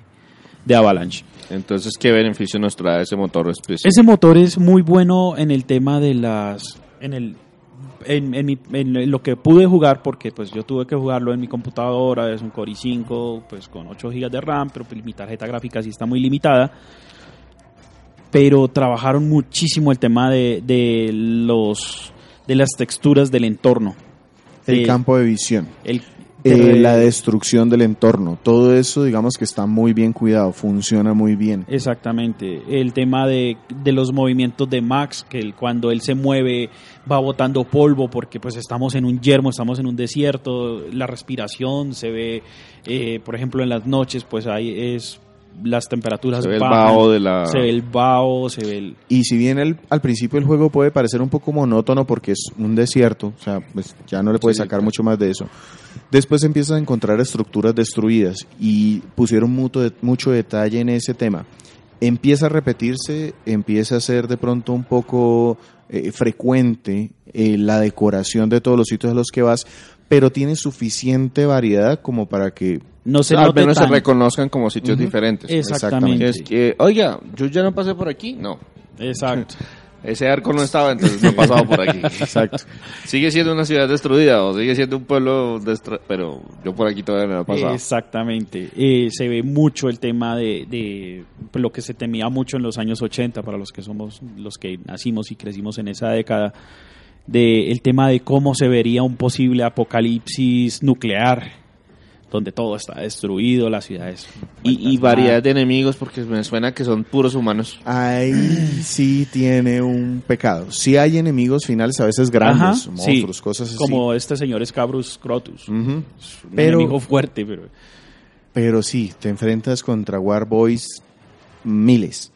de Avalanche. Entonces, ¿qué beneficio nos trae ese motor específico? Ese motor es muy bueno en el tema de las. En el. En, en mi- en lo que pude jugar, porque pues yo tuve que jugarlo en mi computadora, es un Core i5, pues con 8 GB de RAM, pero pues, mi tarjeta gráfica sí está muy limitada. Pero trabajaron muchísimo el tema de, de los de las texturas del entorno. El De- campo de visión, el- eh, la destrucción del entorno, todo eso digamos que está muy bien cuidado, funciona muy bien. Exactamente. El tema de, de los movimientos de Max, que él- cuando él se mueve va botando polvo porque pues estamos en un yermo, estamos en un desierto, la respiración se ve, eh, por ejemplo, en las noches, pues ahí es las temperaturas Se ve el bajan, vaho de la... se ve el vaho, se ve el... Y si bien el, al principio el juego puede parecer un poco monótono porque es un desierto, o sea, pues ya no le puedes Sí, sacar mucho más de eso, después empiezas a encontrar estructuras destruidas y pusieron mucho, mucho detalle en ese tema. Empieza a repetirse, empieza a ser de pronto un poco eh, frecuente eh, la decoración de todos los sitios a los que vas, pero tiene suficiente variedad como para que No se al menos se reconozcan como sitios diferentes. Exactamente. Es que, oiga, yo ya no pasé por aquí. No, Exacto. ese arco no estaba, entonces no he pasado por aquí. Exacto. Sigue siendo una ciudad destruida o sigue siendo un pueblo, destra- pero yo por aquí todavía no he pasado. Exactamente. Eh, se ve mucho el tema de, de lo que se temía mucho en los años 80 para los que somos los que nacimos y crecimos en esa década de el tema de cómo se vería un posible apocalipsis nuclear donde todo está destruido, las ciudades Y, y variedad nada. de enemigos porque me suena que son puros humanos. Ahí sí tiene un pecado. Sí hay enemigos finales a veces grandes, Ajá, sí. monstruos, cosas así. como este señor Scabrus Crotus. Ujú. Un Pero- enemigo fuerte, pero Pero sí, te enfrentas contra Warboys miles.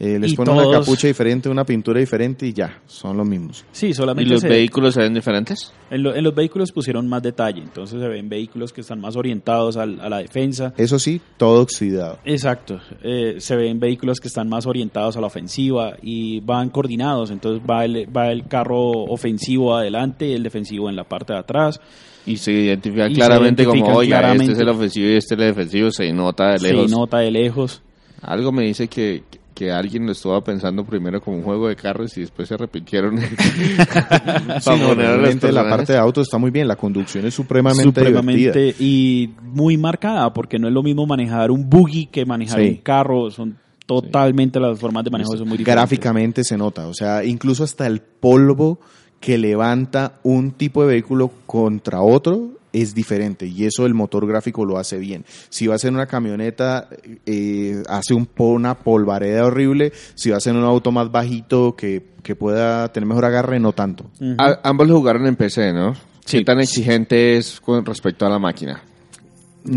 Eh, les Y ponen una todos- capucha diferente, una pintura diferente y ya, son los mismos. sí, ¿Y solamente los se- vehículos se ven diferentes? en, lo- en los vehículos pusieron más detalle, entonces se ven vehículos que están más orientados al- a la defensa. Eso sí, todo oxidado. Exacto, eh, se ven vehículos que están más orientados a la ofensiva y van coordinados, entonces va el, va el carro ofensivo adelante, el defensivo en la parte de atrás. Y se identifica Y se claramente como, oiga, claramente. este es el ofensivo y este es el defensivo, se nota de lejos. Se nota de lejos. Algo me dice que, que alguien lo estaba pensando primero como un juego de carros y después se arrepintieron. para Sí, no, poner a los realmente la parte de auto está muy bien, la conducción es supremamente, divertida. supremamente y muy marcada, porque no es lo mismo manejar un buggy que manejar Sí. un carro, son totalmente las formas de manejo son muy diferentes. Gráficamente se nota, o sea, incluso hasta el polvo que levanta un tipo de vehículo contra otro es diferente y eso el motor gráfico lo hace bien. Si va a ser una camioneta, eh, hace un, una polvareda horrible. Si va a ser un auto más bajito que, que pueda tener mejor agarre, no tanto. Ujú. A- ambos lo jugaron en PC, ¿no? Sí. ¿Qué tan exigente es con respecto a la máquina?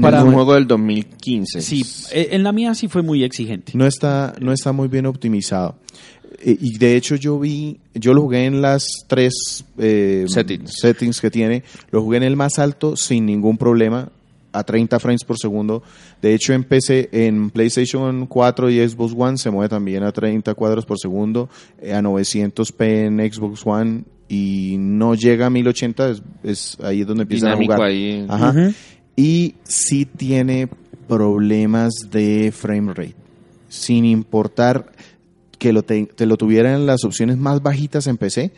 Para un juego del 2015. Sí, eh, en la mía sí fue muy exigente. No está, no está muy bien optimizado. Eh, Y de hecho yo vi, yo lo jugué en las tres eh, Settings. settings que tiene, lo jugué en el más alto sin ningún problema, a 30 frames por segundo. De hecho en PC, en PlayStation 4 y Xbox One se mueve también a 30 cuadros por segundo, eh, a 900p en Xbox One y no llega a 1080, es, es ahí es donde empiezan a jugar. ahí. Ajá. Ujú. Y sí tiene problemas de frame rate. Sin importar que lo te, te lo tuviera en las opciones más bajitas en PC,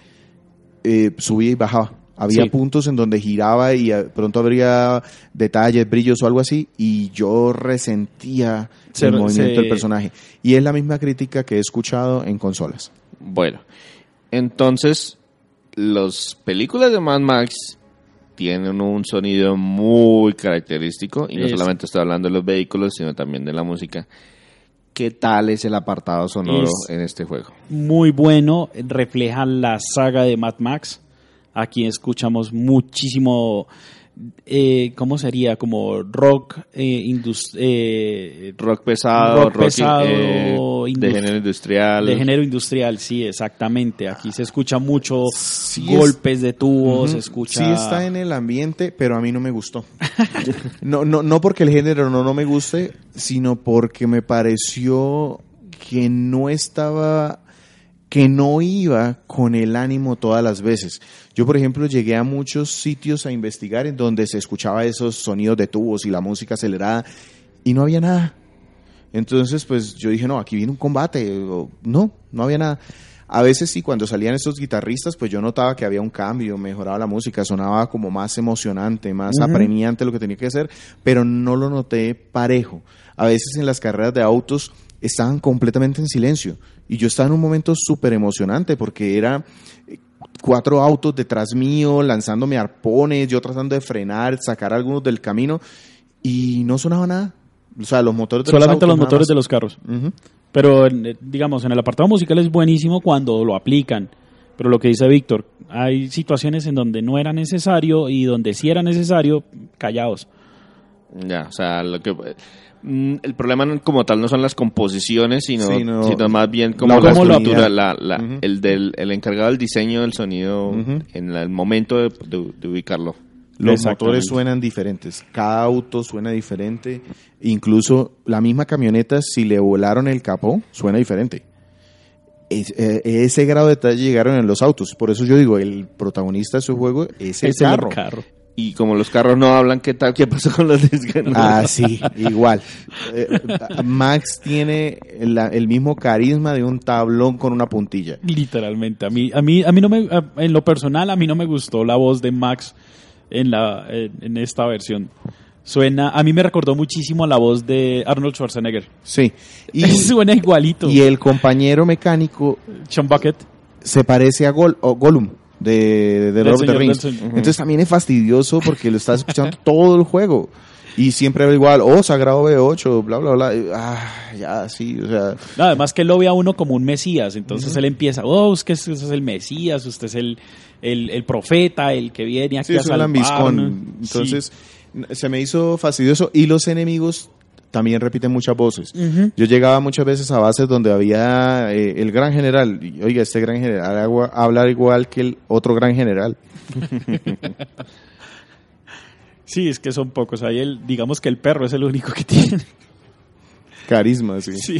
eh, subía y bajaba. Había Sí. puntos en donde giraba y de pronto habría detalles, brillos o algo así, y yo resentía Se- el movimiento se- del personaje. Y es la misma crítica que he escuchado en consolas. Bueno, entonces, las películas de Mad Max tienen un sonido muy característico y no Es- solamente estoy hablando de los vehículos, sino también de la música. ¿Qué tal es el apartado sonoro Es- en este juego? Muy bueno, refleja la saga de Mad Max. Aquí escuchamos muchísimo, eh, ¿cómo sería? Como rock, eh, eh, Rock pesado, Rock rock, pesado, eh, de género industrial. de género industrial, sí, exactamente. Aquí se escucha mucho Sí es- golpes de tubos, se escucha... Sí está en el ambiente, pero a mí no me gustó. no, no, no porque el género no, no me guste, sino porque me pareció que no estaba, que no iba con el ánimo todas las veces. Yo, por ejemplo, llegué a muchos sitios a investigar en donde se escuchaba esos sonidos de tubos y la música acelerada y no había nada. Entonces, pues yo dije, no, aquí viene un combate. O, no, no había nada. A veces sí, cuando salían estos guitarristas, pues yo notaba que había un cambio, mejoraba la música, sonaba como más emocionante, más apremiante lo que tenía que hacer, pero no lo noté parejo. A veces en las carreras de autos estaban completamente en silencio y yo estaba en un momento súper emocionante porque era eh, cuatro autos detrás mío, lanzándome arpones, yo tratando de frenar, sacar algunos del camino y no sonaba nada. O sea, los motores de Solamente los autos, nada motores más. de los carros. Pero, en- digamos, en el apartado musical es buenísimo cuando lo aplican. Pero lo que dice Víctor, hay situaciones en donde no era necesario y donde sí era necesario, callados. Ya, o sea, lo que el problema como tal no son las composiciones, sino, más bien como la estructura, la, la- el del el encargado del diseño del sonido en la- el momento de, de- de ubicarlo. Los motores suenan diferentes, cada auto suena diferente, incluso la misma camioneta, si le volaron el capó, suena diferente. Es- eh, ese grado de detalle llegaron en los autos, por eso yo digo, el protagonista de su juego es el Es el carro. Y como los carros no hablan, ¿qué tal? ¿Qué pasó con los discos? Ah, sí, igual. Eh, Max tiene la- el mismo carisma de un tablón con una puntilla. Literalmente. A mí, a mí, a mí no me, a- en lo personal, a mí no me gustó la voz de Max en la, en, en esta versión. Suena, a mí me recordó muchísimo a la voz de Arnold Schwarzenegger. Sí. Y, Suena igualito. y el compañero mecánico Sean Bucket. se parece a Gol o Gollum de, de Lord of the Señor Rings. Entonces también es fastidioso porque lo estás escuchando todo el juego. Y siempre habla igual, oh, Sagrado B8, bla, bla, bla. Y, Ah, ya, sí, o sea. No, además que él lo ve a uno como un mesías, entonces él empieza, oh, es que ese es el mesías, usted es el, el, el profeta, el que viene aquí Sí, a es lambiscón. Entonces, se me hizo fastidioso. Y los enemigos también repiten muchas voces. Sí. Yo llegaba muchas veces a bases donde había eh, el gran general. Y, oiga, este gran general agua- habla igual que el otro gran general. Sí, es que son pocos. Ahí el, digamos que el perro es el único que tiene. Carisma, sí. Sí.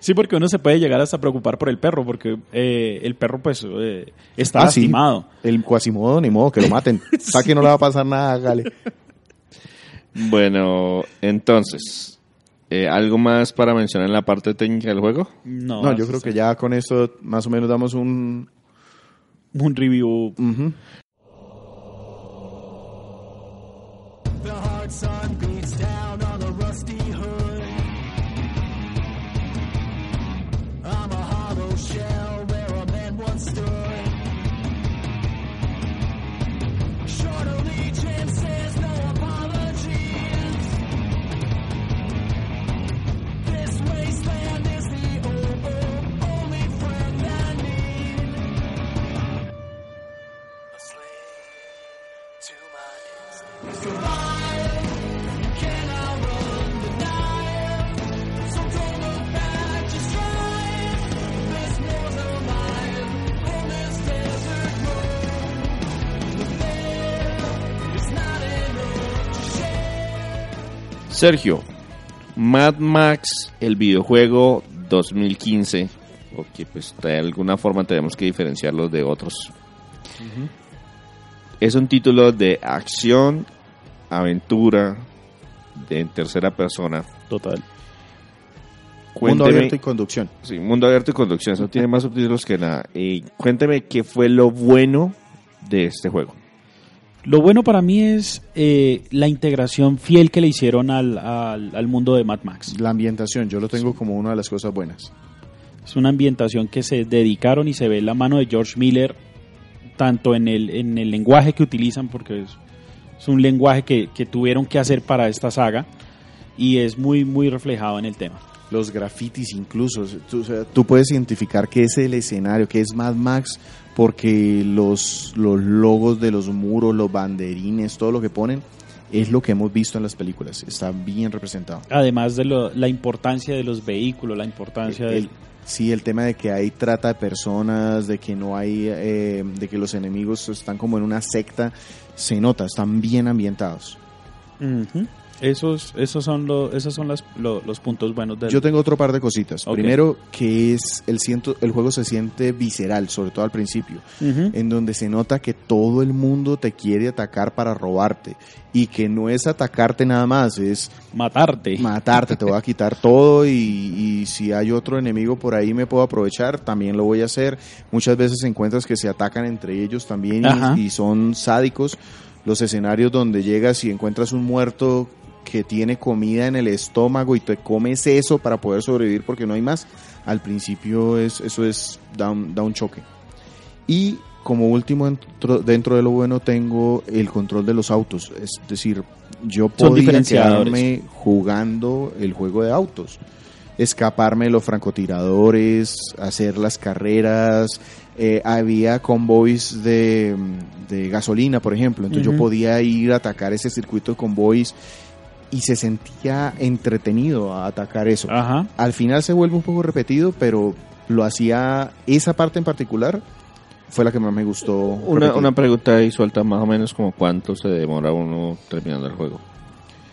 Sí, porque uno se puede llegar hasta preocupar por el perro, porque eh, el perro pues eh, está Ah, sí. lastimado. El Quasimodo, ni modo, que lo maten. Sabe que no le va a pasar nada, Gale. Bueno, entonces, eh, ¿algo más para mencionar en la parte técnica del juego? No, No, yo creo que ya con esto más o menos damos un... un review. The Sergio, Mad Max, el videojuego 2015, porque pues de alguna forma tenemos que diferenciarlo de otros. Es un título de acción, aventura, de en tercera persona. Total. Mundo abierto y conducción. Sí, mundo abierto y conducción, eso tiene más subtítulos que nada. Y cuénteme qué fue lo bueno de este juego. Lo bueno para mí es eh, la integración fiel que le hicieron al, al, al mundo de Mad Max. La ambientación, yo lo tengo como una de las cosas buenas. Es una ambientación que se dedicaron y se ve la mano de George Miller tanto en el, en el lenguaje que utilizan, porque es, es un lenguaje que, que tuvieron que hacer para esta saga y es muy, muy reflejado en el tema. Los grafitis incluso, tú, tú puedes identificar qué es el escenario, qué es Mad Max, porque los, los logos de los muros, los banderines, todo lo que ponen, es lo que hemos visto en las películas. Está bien representado. Además de lo- la importancia de los vehículos, la importancia El- del... sí, el tema de que hay trata de personas, de que no hay, eh, de que los enemigos están como en una secta, se nota, están bien ambientados. Ujú. Esos, esos son, lo- esos son las- lo- los puntos buenos del... Yo tengo otro par de cositas. Primero, que es el, siento, el juego se siente visceral, sobre todo al principio. En donde se nota que todo el mundo te quiere atacar para robarte y que no es atacarte nada más, es Matarte. matarte, te voy a quitar todo y, y si hay otro enemigo por ahí me puedo aprovechar, también lo voy a hacer. Muchas veces encuentras que se atacan entre ellos también y son sádicos. Los escenarios donde llegas y encuentras un muerto que tiene comida en el estómago y te comes eso para poder sobrevivir porque no hay más. Al principio es, eso es da un, da un choque. Y como último, dentro, dentro de lo bueno, tengo el control de los autos. Es decir, yo podía quedarme jugando el juego de autos. Escaparme de los francotiradores, hacer las carreras. eh, había convoys de, de gasolina, por ejemplo. Entonces yo podía ir a atacar ese circuito de convoys y se sentía entretenido a atacar eso. Ajá. Al final se vuelve un poco repetido, pero lo hacía esa parte en particular fue la que más me gustó. Una, una pregunta ahí suelta más o menos como cuánto se demora uno terminando el juego.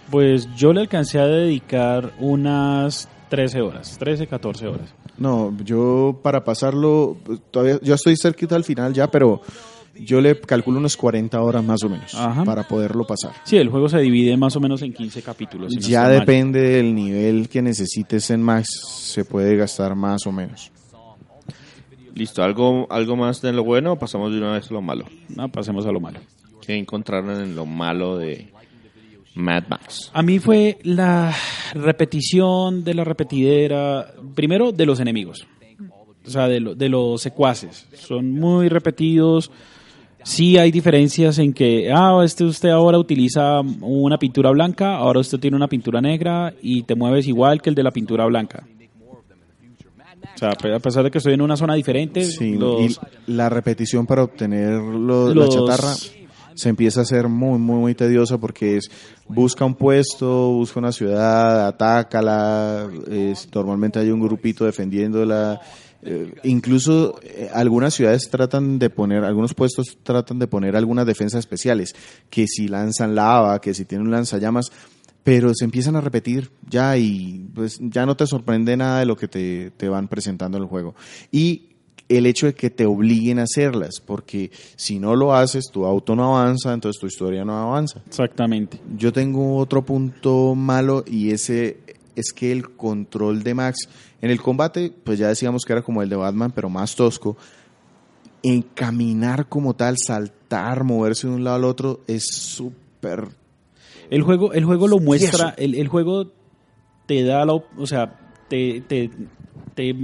Pues yo le alcancé a dedicar unas 13 horas, 13, 14 horas. No, yo para pasarlo, todavía, yo estoy cerquita al final ya, pero Yo le calculo unos 40 horas más o menos Ajá. para poderlo pasar. Sí, el juego se divide más o menos en 15 capítulos. si no ya mal. depende del nivel que necesites en Max, se puede gastar más o menos. Listo, ¿algo, algo más de lo bueno o pasamos de una vez a lo malo? No, pasemos a lo malo. ¿Qué encontraron en lo malo de Mad Max? A mí fue la repetición de la repetidera, primero de los enemigos, o sea, de, lo- de los secuaces. Son muy repetidos. Sí hay diferencias en que, ah, este usted ahora utiliza una pintura blanca, ahora usted tiene una pintura negra y te mueves igual que el de la pintura blanca. O sea, a pesar de que estoy en una zona diferente, Sí, los- y la repetición para obtener lo- la Los- chatarra se empieza a hacer muy, muy, muy tediosa porque es busca un puesto, busca una ciudad, atácala, es- normalmente hay un grupito defendiéndola. Eh, incluso eh, algunas ciudades tratan de poner, algunos puestos tratan de poner algunas defensas especiales, que si lanzan lava, que si tienen un lanzallamas, pero se empiezan a repetir ya y pues ya no te sorprende nada de lo que te, te van presentando en el juego. Y el hecho de que te obliguen a hacerlas, porque si no lo haces, tu auto no avanza, entonces tu historia no avanza. exactamente. Yo tengo otro punto malo y ese es que el control de Max en el combate, pues ya decíamos que era como el de Batman, pero más tosco. En caminar como tal, saltar, moverse de un lado al otro, es súper El juego, el juego lo muestra, el, el juego te da la, o sea, te, te, te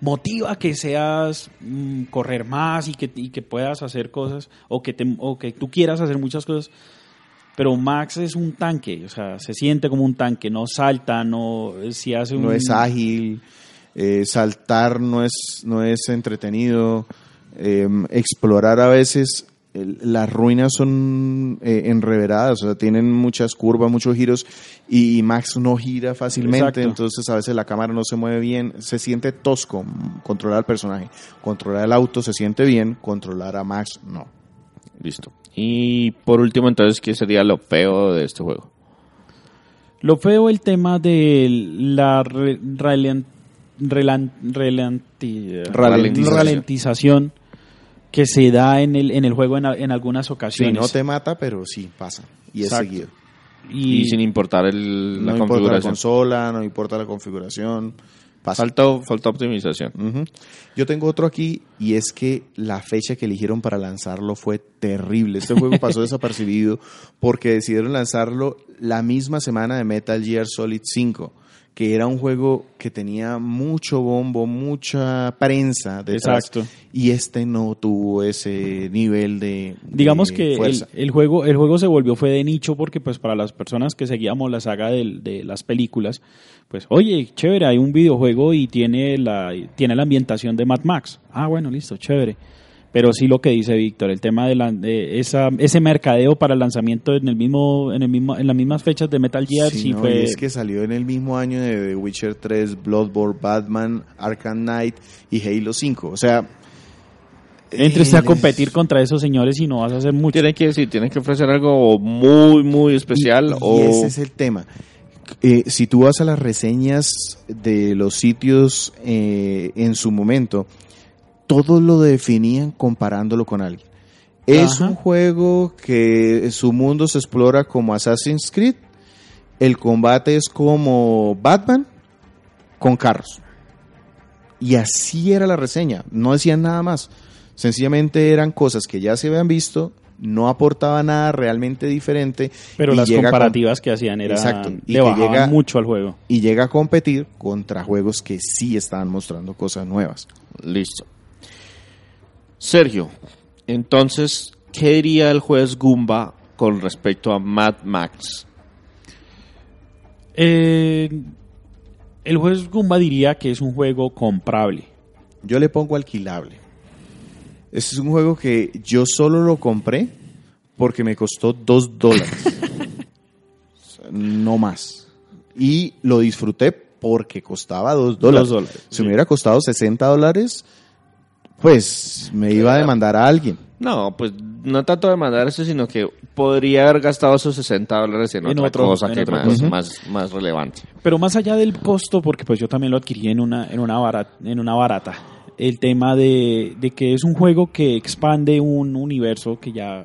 motiva que seas mm, correr más y que, y que puedas hacer cosas o que, te, o que tú quieras hacer muchas cosas. Pero Max es un tanque, o sea, se siente como un tanque, no salta, no, si hace un... no es ágil, eh, saltar no es, no es entretenido, eh, explorar a veces, el- las ruinas son eh, enreveradas, o sea, tienen muchas curvas, muchos giros y, Max no gira fácilmente, Exacto. entonces a veces la cámara no se mueve bien, se siente tosco controlar al personaje, controlar el auto se siente bien, controlar a Max no. Listo. Y por último, entonces, ¿qué sería lo feo de este juego? Lo feo el tema de la re- ralen- relan- relanti- Ralentización. ralentización que se da en el, en el juego en, en algunas Sí, ocasiones. no te mata, pero sí pasa y es Exacto. seguido. Y, y sin importar el, No la importa la configuración. consola, no importa la configuración. Falta, falta optimización. Yo tengo otro aquí y es que la fecha que eligieron para lanzarlo fue terrible. Este juego pasó desapercibido porque decidieron lanzarlo la misma semana de Metal Gear Solid 5, que era un juego que tenía mucho bombo, mucha prensa detrás. Exacto. Y este no tuvo ese nivel de Digamos de que el, fuerza. el juego el juego se volvió fue de nicho porque pues para las personas que seguíamos la saga del- de, las películas pues oye chévere hay un videojuego y tiene la tiene la ambientación de Mad Max ah bueno listo chévere pero sí lo que dice Víctor el tema de, la, de esa ese mercadeo para el lanzamiento en el mismo en el mismo en las mismas fechas de Metal Gear sí, Sí, no, fue y es que salió en el mismo año de The Witcher 3, Bloodborne, Batman, Arkham Knight y Halo 5. O sea, entre usted a eh, competir contra esos señores y no vas a hacer mucho Tiene que decir, tiene que ofrecer algo muy, muy especial Y, y o ese es el tema. Eh, si tú vas a las reseñas de los sitios eh, en su momento, todos lo definían comparándolo con alguien. Es Ajá. un juego que su mundo se explora como Assassin's Creed, el combate es como Batman con carros. Y así era la reseña, no decían nada más. Sencillamente eran cosas que ya se habían visto, no aportaba nada realmente diferente. pero y las llega con- comparativas que hacían eran Exacto, y le bajaban llega- mucho al juego y llega a competir contra juegos que sí estaban mostrando cosas nuevas. Listo. Sergio, entonces, ¿qué diría el juez Goomba con respecto a Mad Max? Eh, el juez Gumba diría que es un juego comprable. Yo le pongo alquilable. Este es un juego que yo solo lo compré porque me costó dos dólares. No más. Y lo disfruté porque costaba dos dólares. Dos dólares, Si sí. me hubiera costado 60 dólares, pues me iba a demandar a alguien. No, pues no tanto de mandarse, sino que podría haber gastado esos 60 dólares en, En otra otro- cosa en que más, cosa. más, más relevante. Pero más allá del costo, porque pues yo también lo adquirí en una, en una, barata, en una barata. el tema de, de que es un juego que expande un universo que ya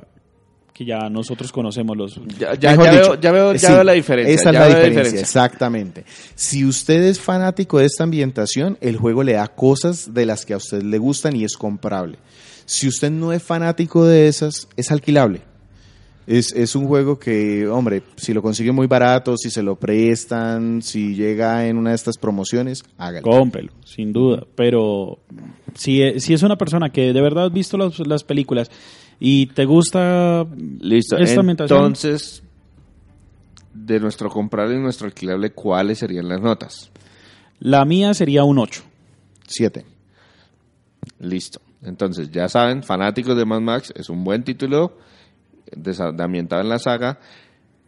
que ya nosotros conocemos los Ya, ya, Mejor ya dicho, veo, ya veo, ya sí, veo la diferencia. Esa es la veo diferencia, exactamente. Si usted es fanático de esta ambientación, el juego le da cosas de las que a usted le gustan y es comprable. Si usted no es fanático de esas, es alquilable. Es, es un juego que, hombre, si lo consigue muy barato, si se lo prestan, si llega en una de estas promociones, hágalo. Cómprelo, sin duda. Pero si, si es una persona que de verdad has visto las películas y te gusta Listo. esta ambientación, Entonces, de nuestro comprable y nuestro alquilable, ¿cuáles serían las notas? la mía sería un 8. Siete. Listo. Entonces, ya saben, fanáticos de Mad Max es un buen título desa- de ambientado en la saga.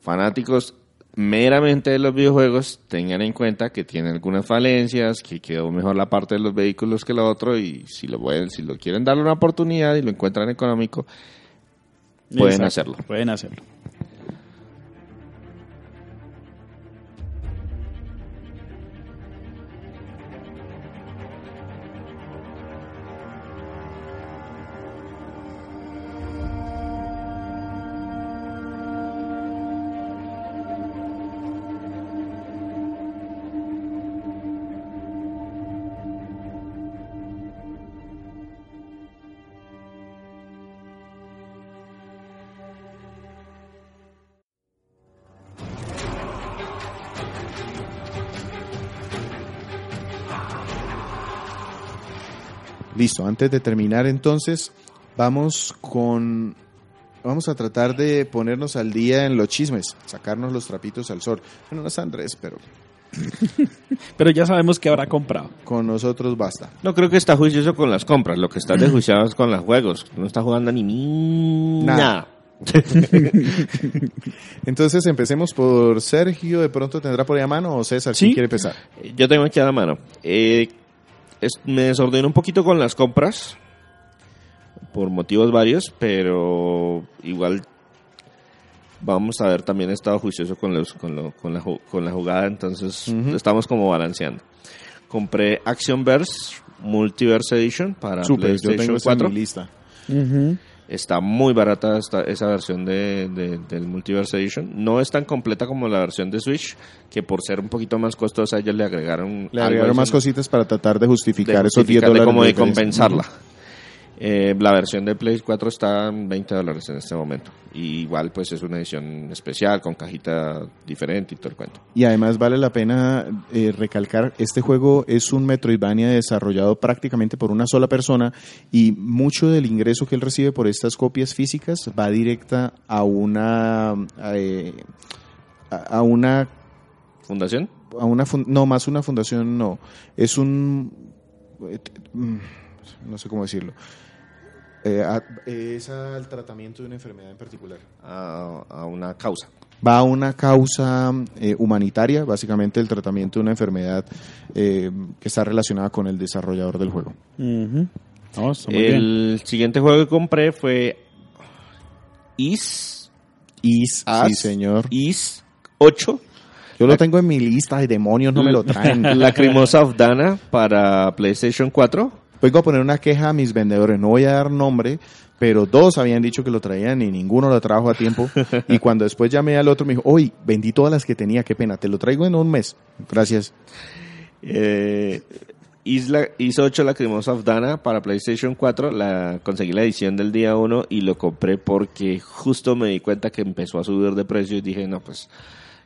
Fanáticos meramente de los videojuegos, tengan en cuenta que tiene algunas falencias, que quedó mejor la parte de los vehículos que la otro y si lo pueden, si lo quieren darle una oportunidad y lo encuentran económico, Pueden hacerlo. Pueden hacerlo. Listo, antes de terminar entonces, vamos con... Vamos a tratar de ponernos al día en los chismes, sacarnos los trapitos al sol. Bueno, no es Andrés, pero Pero ya sabemos que habrá comprado. con nosotros basta. no creo que está juicioso con las compras, lo que está desjuiciado es con los juegos, no está jugando ni ni Nada. nada. Entonces empecemos por Sergio, de pronto tendrá por ahí a mano o César, Sí. ¿quién quiere empezar? Yo tengo aquí a la mano. Eh, es- me desordené un poquito con las compras. Por motivos varios, pero igual vamos a ver. También he estado juicioso con, los, con, lo- con, la, con la jugada, entonces estamos como balanceando. Compré Action Verse Multiverse Edition para Súper, yo PlayStation tengo en 4. mi lista. Está muy barata esta, esa versión de, de- del Multiverse Edition. No es tan completa como la versión de Switch, que por ser un poquito más costosa, ellos le agregaron, Le agregaron más cositas para tratar de de justificar esos 10 justificar, de dólares. como de compensarla. Eh, la versión de Play 4 está en 20 dólares en este momento. Y igual pues es una edición especial con cajita diferente y todo el cuento. Y además vale la pena eh, recalcar, este juego es un Metroidvania desarrollado prácticamente por una sola persona y mucho del ingreso que él recibe por estas copias físicas va directa a una... eh, a, una ¿Fundación? a una fun- no más una fundación no es un eh, mm, no sé cómo decirlo Eh, a- es al tratamiento de una enfermedad en particular A, a una causa. va a una causa eh, humanitaria, básicamente el tratamiento de una enfermedad eh, que está relacionada con el desarrollador del juego. Bien. El siguiente juego que compré fue Is, Is, As, sí señor. Is 8. Yo lo tengo en mi lista de demonios, no me lo traen. Lacrimosa of Dana para PlayStation 4. Vengo a poner una queja a mis vendedores, no voy a dar nombre, pero dos habían dicho que lo traían y ninguno lo trajo a tiempo. Y cuando después llamé al otro me dijo, hoy vendí todas las que tenía, qué pena, te lo traigo en un mes. Gracias. Eh, Isla, Is 8 Lacrimosa of Dana para PlayStation 4. La, conseguí la edición del día 1 y lo compré porque justo me di cuenta que empezó a subir de precio y dije, no, pues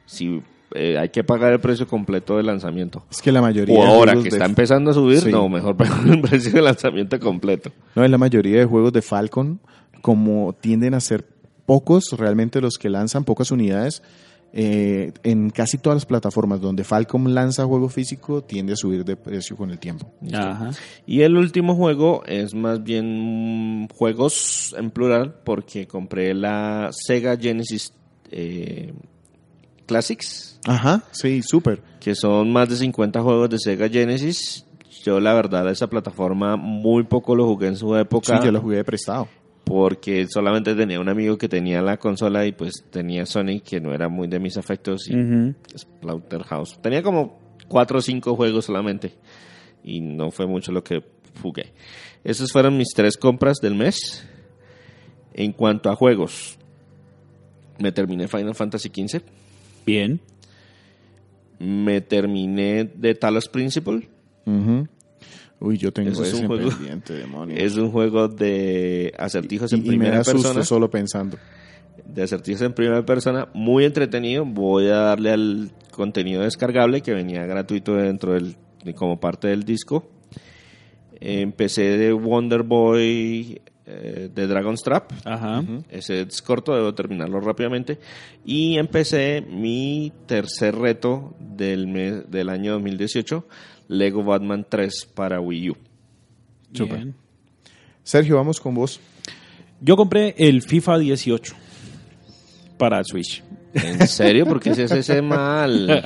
si eh, hay que pagar el precio completo de lanzamiento. Es que la mayoría O ahora que de- está empezando a subir, Sí. no, mejor pagar el precio de lanzamiento completo. No, en la mayoría de juegos de Falcon, como tienden a ser pocos realmente los que lanzan, pocas unidades, eh, en casi todas las plataformas donde Falcon lanza juego físico, tiende a subir de precio con el tiempo. Ajá. Y el último juego es más bien juegos en plural porque compré la Sega Genesis eh, Classics, Ajá, sí, súper. que son más de 50 juegos de Sega Genesis. Yo la verdad esa plataforma muy poco lo jugué en su Sí, época yo lo jugué de prestado. porque solamente tenía un amigo que tenía la consola y pues tenía Sonic que no era muy de mis afectos y Ujú. Splatterhouse. Tenía como cuatro o cinco juegos solamente y no fue mucho lo que jugué. Esas fueron mis tres compras del mes. En cuanto a juegos, me terminé Final Fantasy XV. Bien. Me terminé de Talos Principle. Uy, yo tengo Ese es un juego- pendiente. Es un juego de acertijos en y, y me primera da susto persona. solo pensando. de acertijos en primera persona, muy entretenido. Voy a darle al contenido descargable que venía gratuito dentro del de- como parte del disco. Empecé de Wonder Boy eh, de Dragon's Trap. Ajá. Ese es corto, debo terminarlo rápidamente. Y empecé mi tercer reto del mes, del año 2018, Lego Batman 3 para Wii U. Bien. Sergio, vamos con vos. Yo compré el FIFA 18 para Switch. ¿En serio? ¿Por qué se hace ese mal?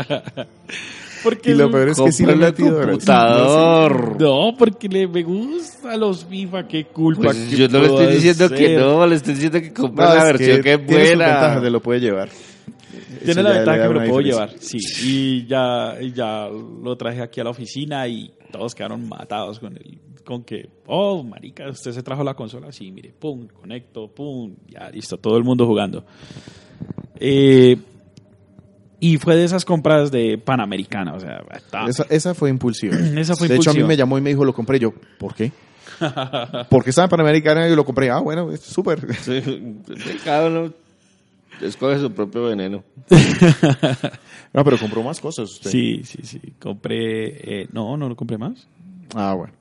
Porque Y lo peor es que sí le metido computador. No, porque le me gusta los FIFA, qué culpa. Pues que yo no le estoy diciendo que no, le estoy diciendo que compre No, la es versión que, es tiene sus ventajas, buena. te lo puede llevar. Tiene la ventaja que me lo puedo llevar, sí. Y ya, ya lo traje aquí a la oficina y todos quedaron matados con el, con que, oh, marica, usted se trajo la consola, sí, mire, pum, conecto, pum, ya listo, todo el mundo jugando. Eh, y fue de esas compras de Panamericana, o sea, está- Esa, esa fue impulsiva. Esa fue de hecho, a mí me llamó y me dijo, lo compré yo. ¿Por qué? Porque estaba en Panamericana y lo compré. Ah, bueno, es súper. Sí, cada uno escoge su propio veneno. No, pero compró más cosas usted. sí, sí, sí, compré, eh, no, no lo compré más. Ah, bueno.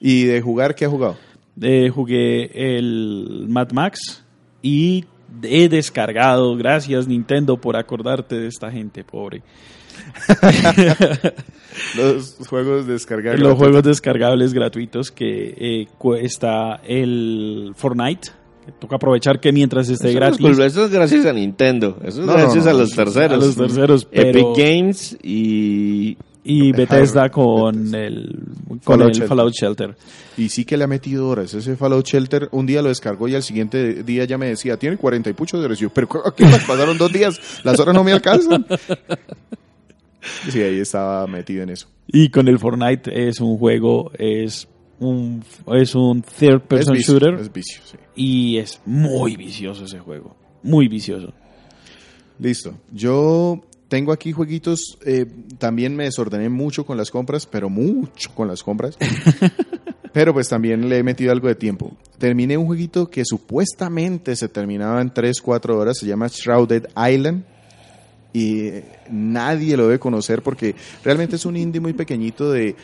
¿Y de jugar qué ha jugado? Eh, jugué el Mad Max y he descargado, gracias Nintendo por acordarte de esta gente pobre. Los juegos descargables. Los juegos descargables gratuitos que eh, está el Fortnite. que toca aprovechar que mientras esté Eso, gratis. no es eso es gracias a Nintendo. Eso es No, gracias no, a los a terceros. los terceros, pero- Epic Games y... Y Bethesda con Bethesda. el, con Fallout el Shelter. Fallout Shelter. Y sí que le ha metido horas. Ese Fallout Shelter, un día lo descargó y al siguiente día ya me decía, tiene 40 y puchos de horas. Yo, pero ¿qué más? Pasaron dos días, las horas no me alcanzan. Sí, ahí estaba metido en eso. Y con el Fortnite es un juego, es un, es un third person es vicio, shooter. Es vicio, sí. Y es muy vicioso ese juego. Muy vicioso. Listo. Yo tengo aquí jueguitos. eh, también me desordené mucho con las compras, pero mucho con las compras. pero pues también le he metido algo de tiempo. Terminé un jueguito que supuestamente se terminaba en 3, 4 horas. Se llama Shrouded Island. Y nadie lo debe conocer porque realmente es un indie muy pequeñito de...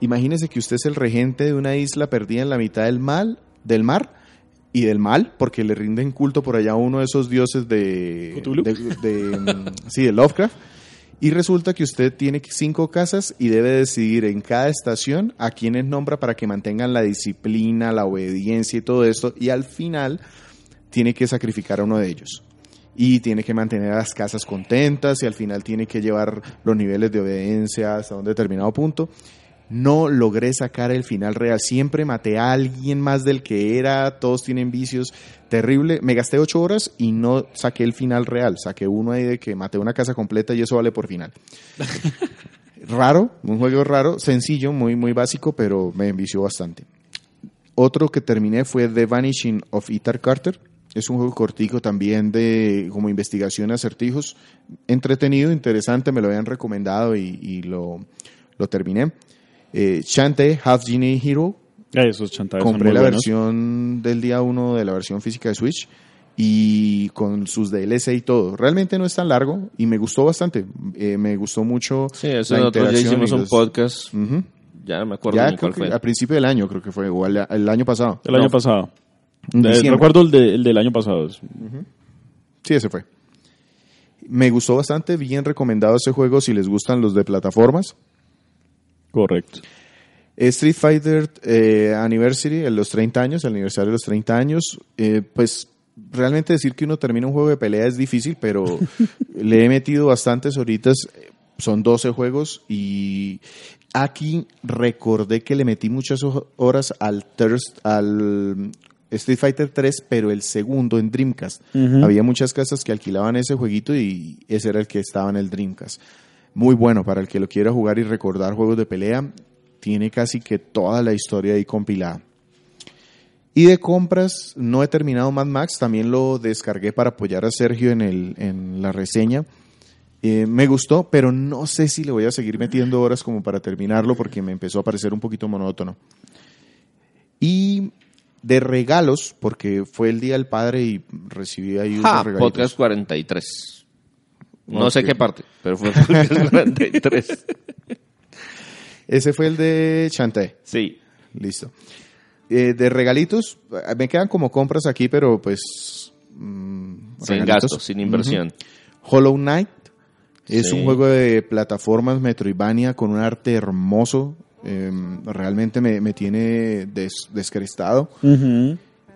Imagínese que usted es el regente de una isla perdida en la mitad del, mal, del mar y del mal, porque le rinden culto por allá a uno de esos dioses de, de, mm, sí, de Lovecraft. Y resulta que usted tiene cinco casas y debe decidir en cada estación a quienes nombra para que mantengan la disciplina, la obediencia y todo esto. Y al final tiene que sacrificar a uno de ellos. Y tiene que mantener a las casas contentas y al final tiene que llevar los niveles de obediencia hasta un determinado punto. No logré sacar el final real. Siempre maté a alguien más del que era. Todos tienen vicios. Terrible. Me gasté ocho horas y no saqué el final real. Saqué uno ahí de que maté una casa completa y eso vale por final. raro, un juego raro, sencillo, muy, muy básico, pero me envició bastante. Otro que terminé fue The Vanishing of Ethan Carter. Es un juego cortico también de como investigación acertijos. Entretenido, interesante, me lo habían recomendado y, y lo, lo terminé. Eh, Shantae Half Genie Hero. Esos chantajes son Compré muy la buenos. versión del día 1 de la versión física de Switch y con sus DLC y todo. Realmente no es tan largo y me gustó bastante. Eh, me gustó mucho. Sí, eso la nosotros ya hicimos un los- podcast. Ya no me acuerdo Ya creo que fue. a principio del año creo que fue, o el, el año pasado. El año pasado. Eh, diciembre. recuerdo el, de- el del año pasado. Sí, ese fue. Me gustó bastante, bien recomendado ese juego si les gustan los de plataformas. Correcto. Street Fighter eh, Anniversary, en los 30 años, el aniversario de los 30 años, eh, pues realmente decir que uno termina un juego de pelea es difícil, pero le he metido bastantes horitas, son 12 juegos y aquí recordé que le metí muchas ho- horas al, Thirst- al Street Fighter 3, pero el segundo en Dreamcast. Había muchas casas que alquilaban ese jueguito y ese era el que estaba en el Dreamcast. Muy bueno para el que lo quiera jugar y recordar juegos de pelea. tiene casi que toda la historia ahí compilada. Y de compras, no he terminado Mad Max, también lo descargué para apoyar a Sergio en, el, en la reseña. Eh, me gustó, pero no sé si le voy a seguir metiendo horas como para terminarlo porque me empezó a parecer un poquito monótono. Y de regalos, porque fue el Día del Padre y recibí ahí unos Ja, regalitos. podcast 43. No sé qué parte, pero fue podcast 43. Ese fue el de Chanté. Sí. Listo. Eh, de regalitos, me quedan como compras aquí, pero pues... mm, Sin regalitos. gasto, sin inversión. Hollow Knight es Sí. un juego de plataformas Metroidvania con un arte hermoso. eh, realmente me, me tiene des- descrestado.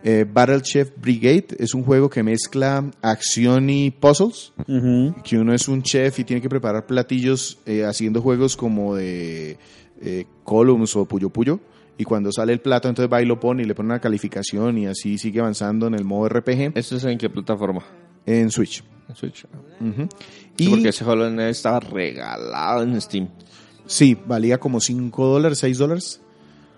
Eh, Battle Chef Brigade es un juego que mezcla acción y puzzles. Que uno es un chef y tiene que preparar platillos eh, haciendo juegos como de eh, Columns o Puyo Puyo. Y cuando sale el plato, entonces va y lo pone y le pone una calificación y así sigue avanzando en el modo RPG ¿Esto es en qué plataforma? en Switch. En Switch. Sí, Y porque ese Hollow Knight estaba regalado en Steam. Sí, valía como 5 dólares, 6 dólares.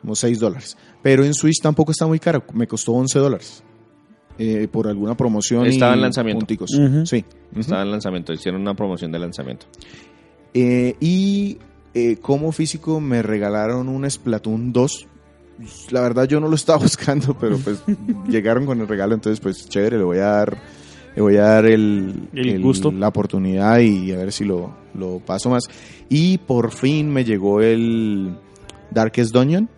Como 6 dólares. Pero en Switch tampoco está muy caro. Me costó 11 dólares. Eh, por alguna promoción. Estaba en lanzamiento. punticos. Sí. Estaba en lanzamiento, hicieron una promoción de lanzamiento. Eh, y eh, como físico me regalaron un Splatoon 2. La verdad yo no lo estaba buscando, pero pues llegaron con el regalo, entonces pues chévere, le voy a dar, le voy a dar el, El gusto. la oportunidad y a ver si lo, lo paso más. Y por fin me llegó el Darkest Dungeon.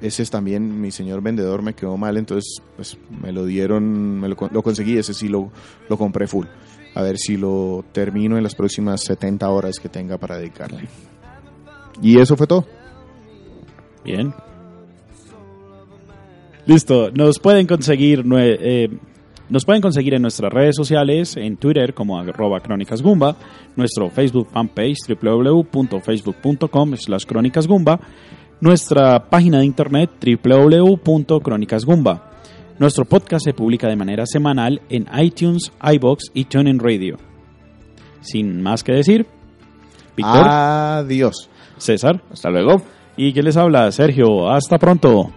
Ese es también mi señor vendedor me quedó mal, entonces pues me lo dieron, me lo, lo conseguí, ese sí lo, lo compré full. A ver si lo termino en las próximas 70 horas que tenga para dedicarle. Y eso fue todo. Bien. Listo. Nos pueden conseguir eh, nos pueden conseguir en nuestras redes sociales, en Twitter como arroba crónicasgumba, nuestro Facebook fanpage www.facebook.com slash crónicasgumba, nuestra página de internet www.crónicasgumba. Nuestro podcast se publica de manera semanal en iTunes, iBox y TuneIn Radio. Sin más que decir, Víctor, Adiós. César Hasta luego. y que les habla Sergio. Hasta pronto.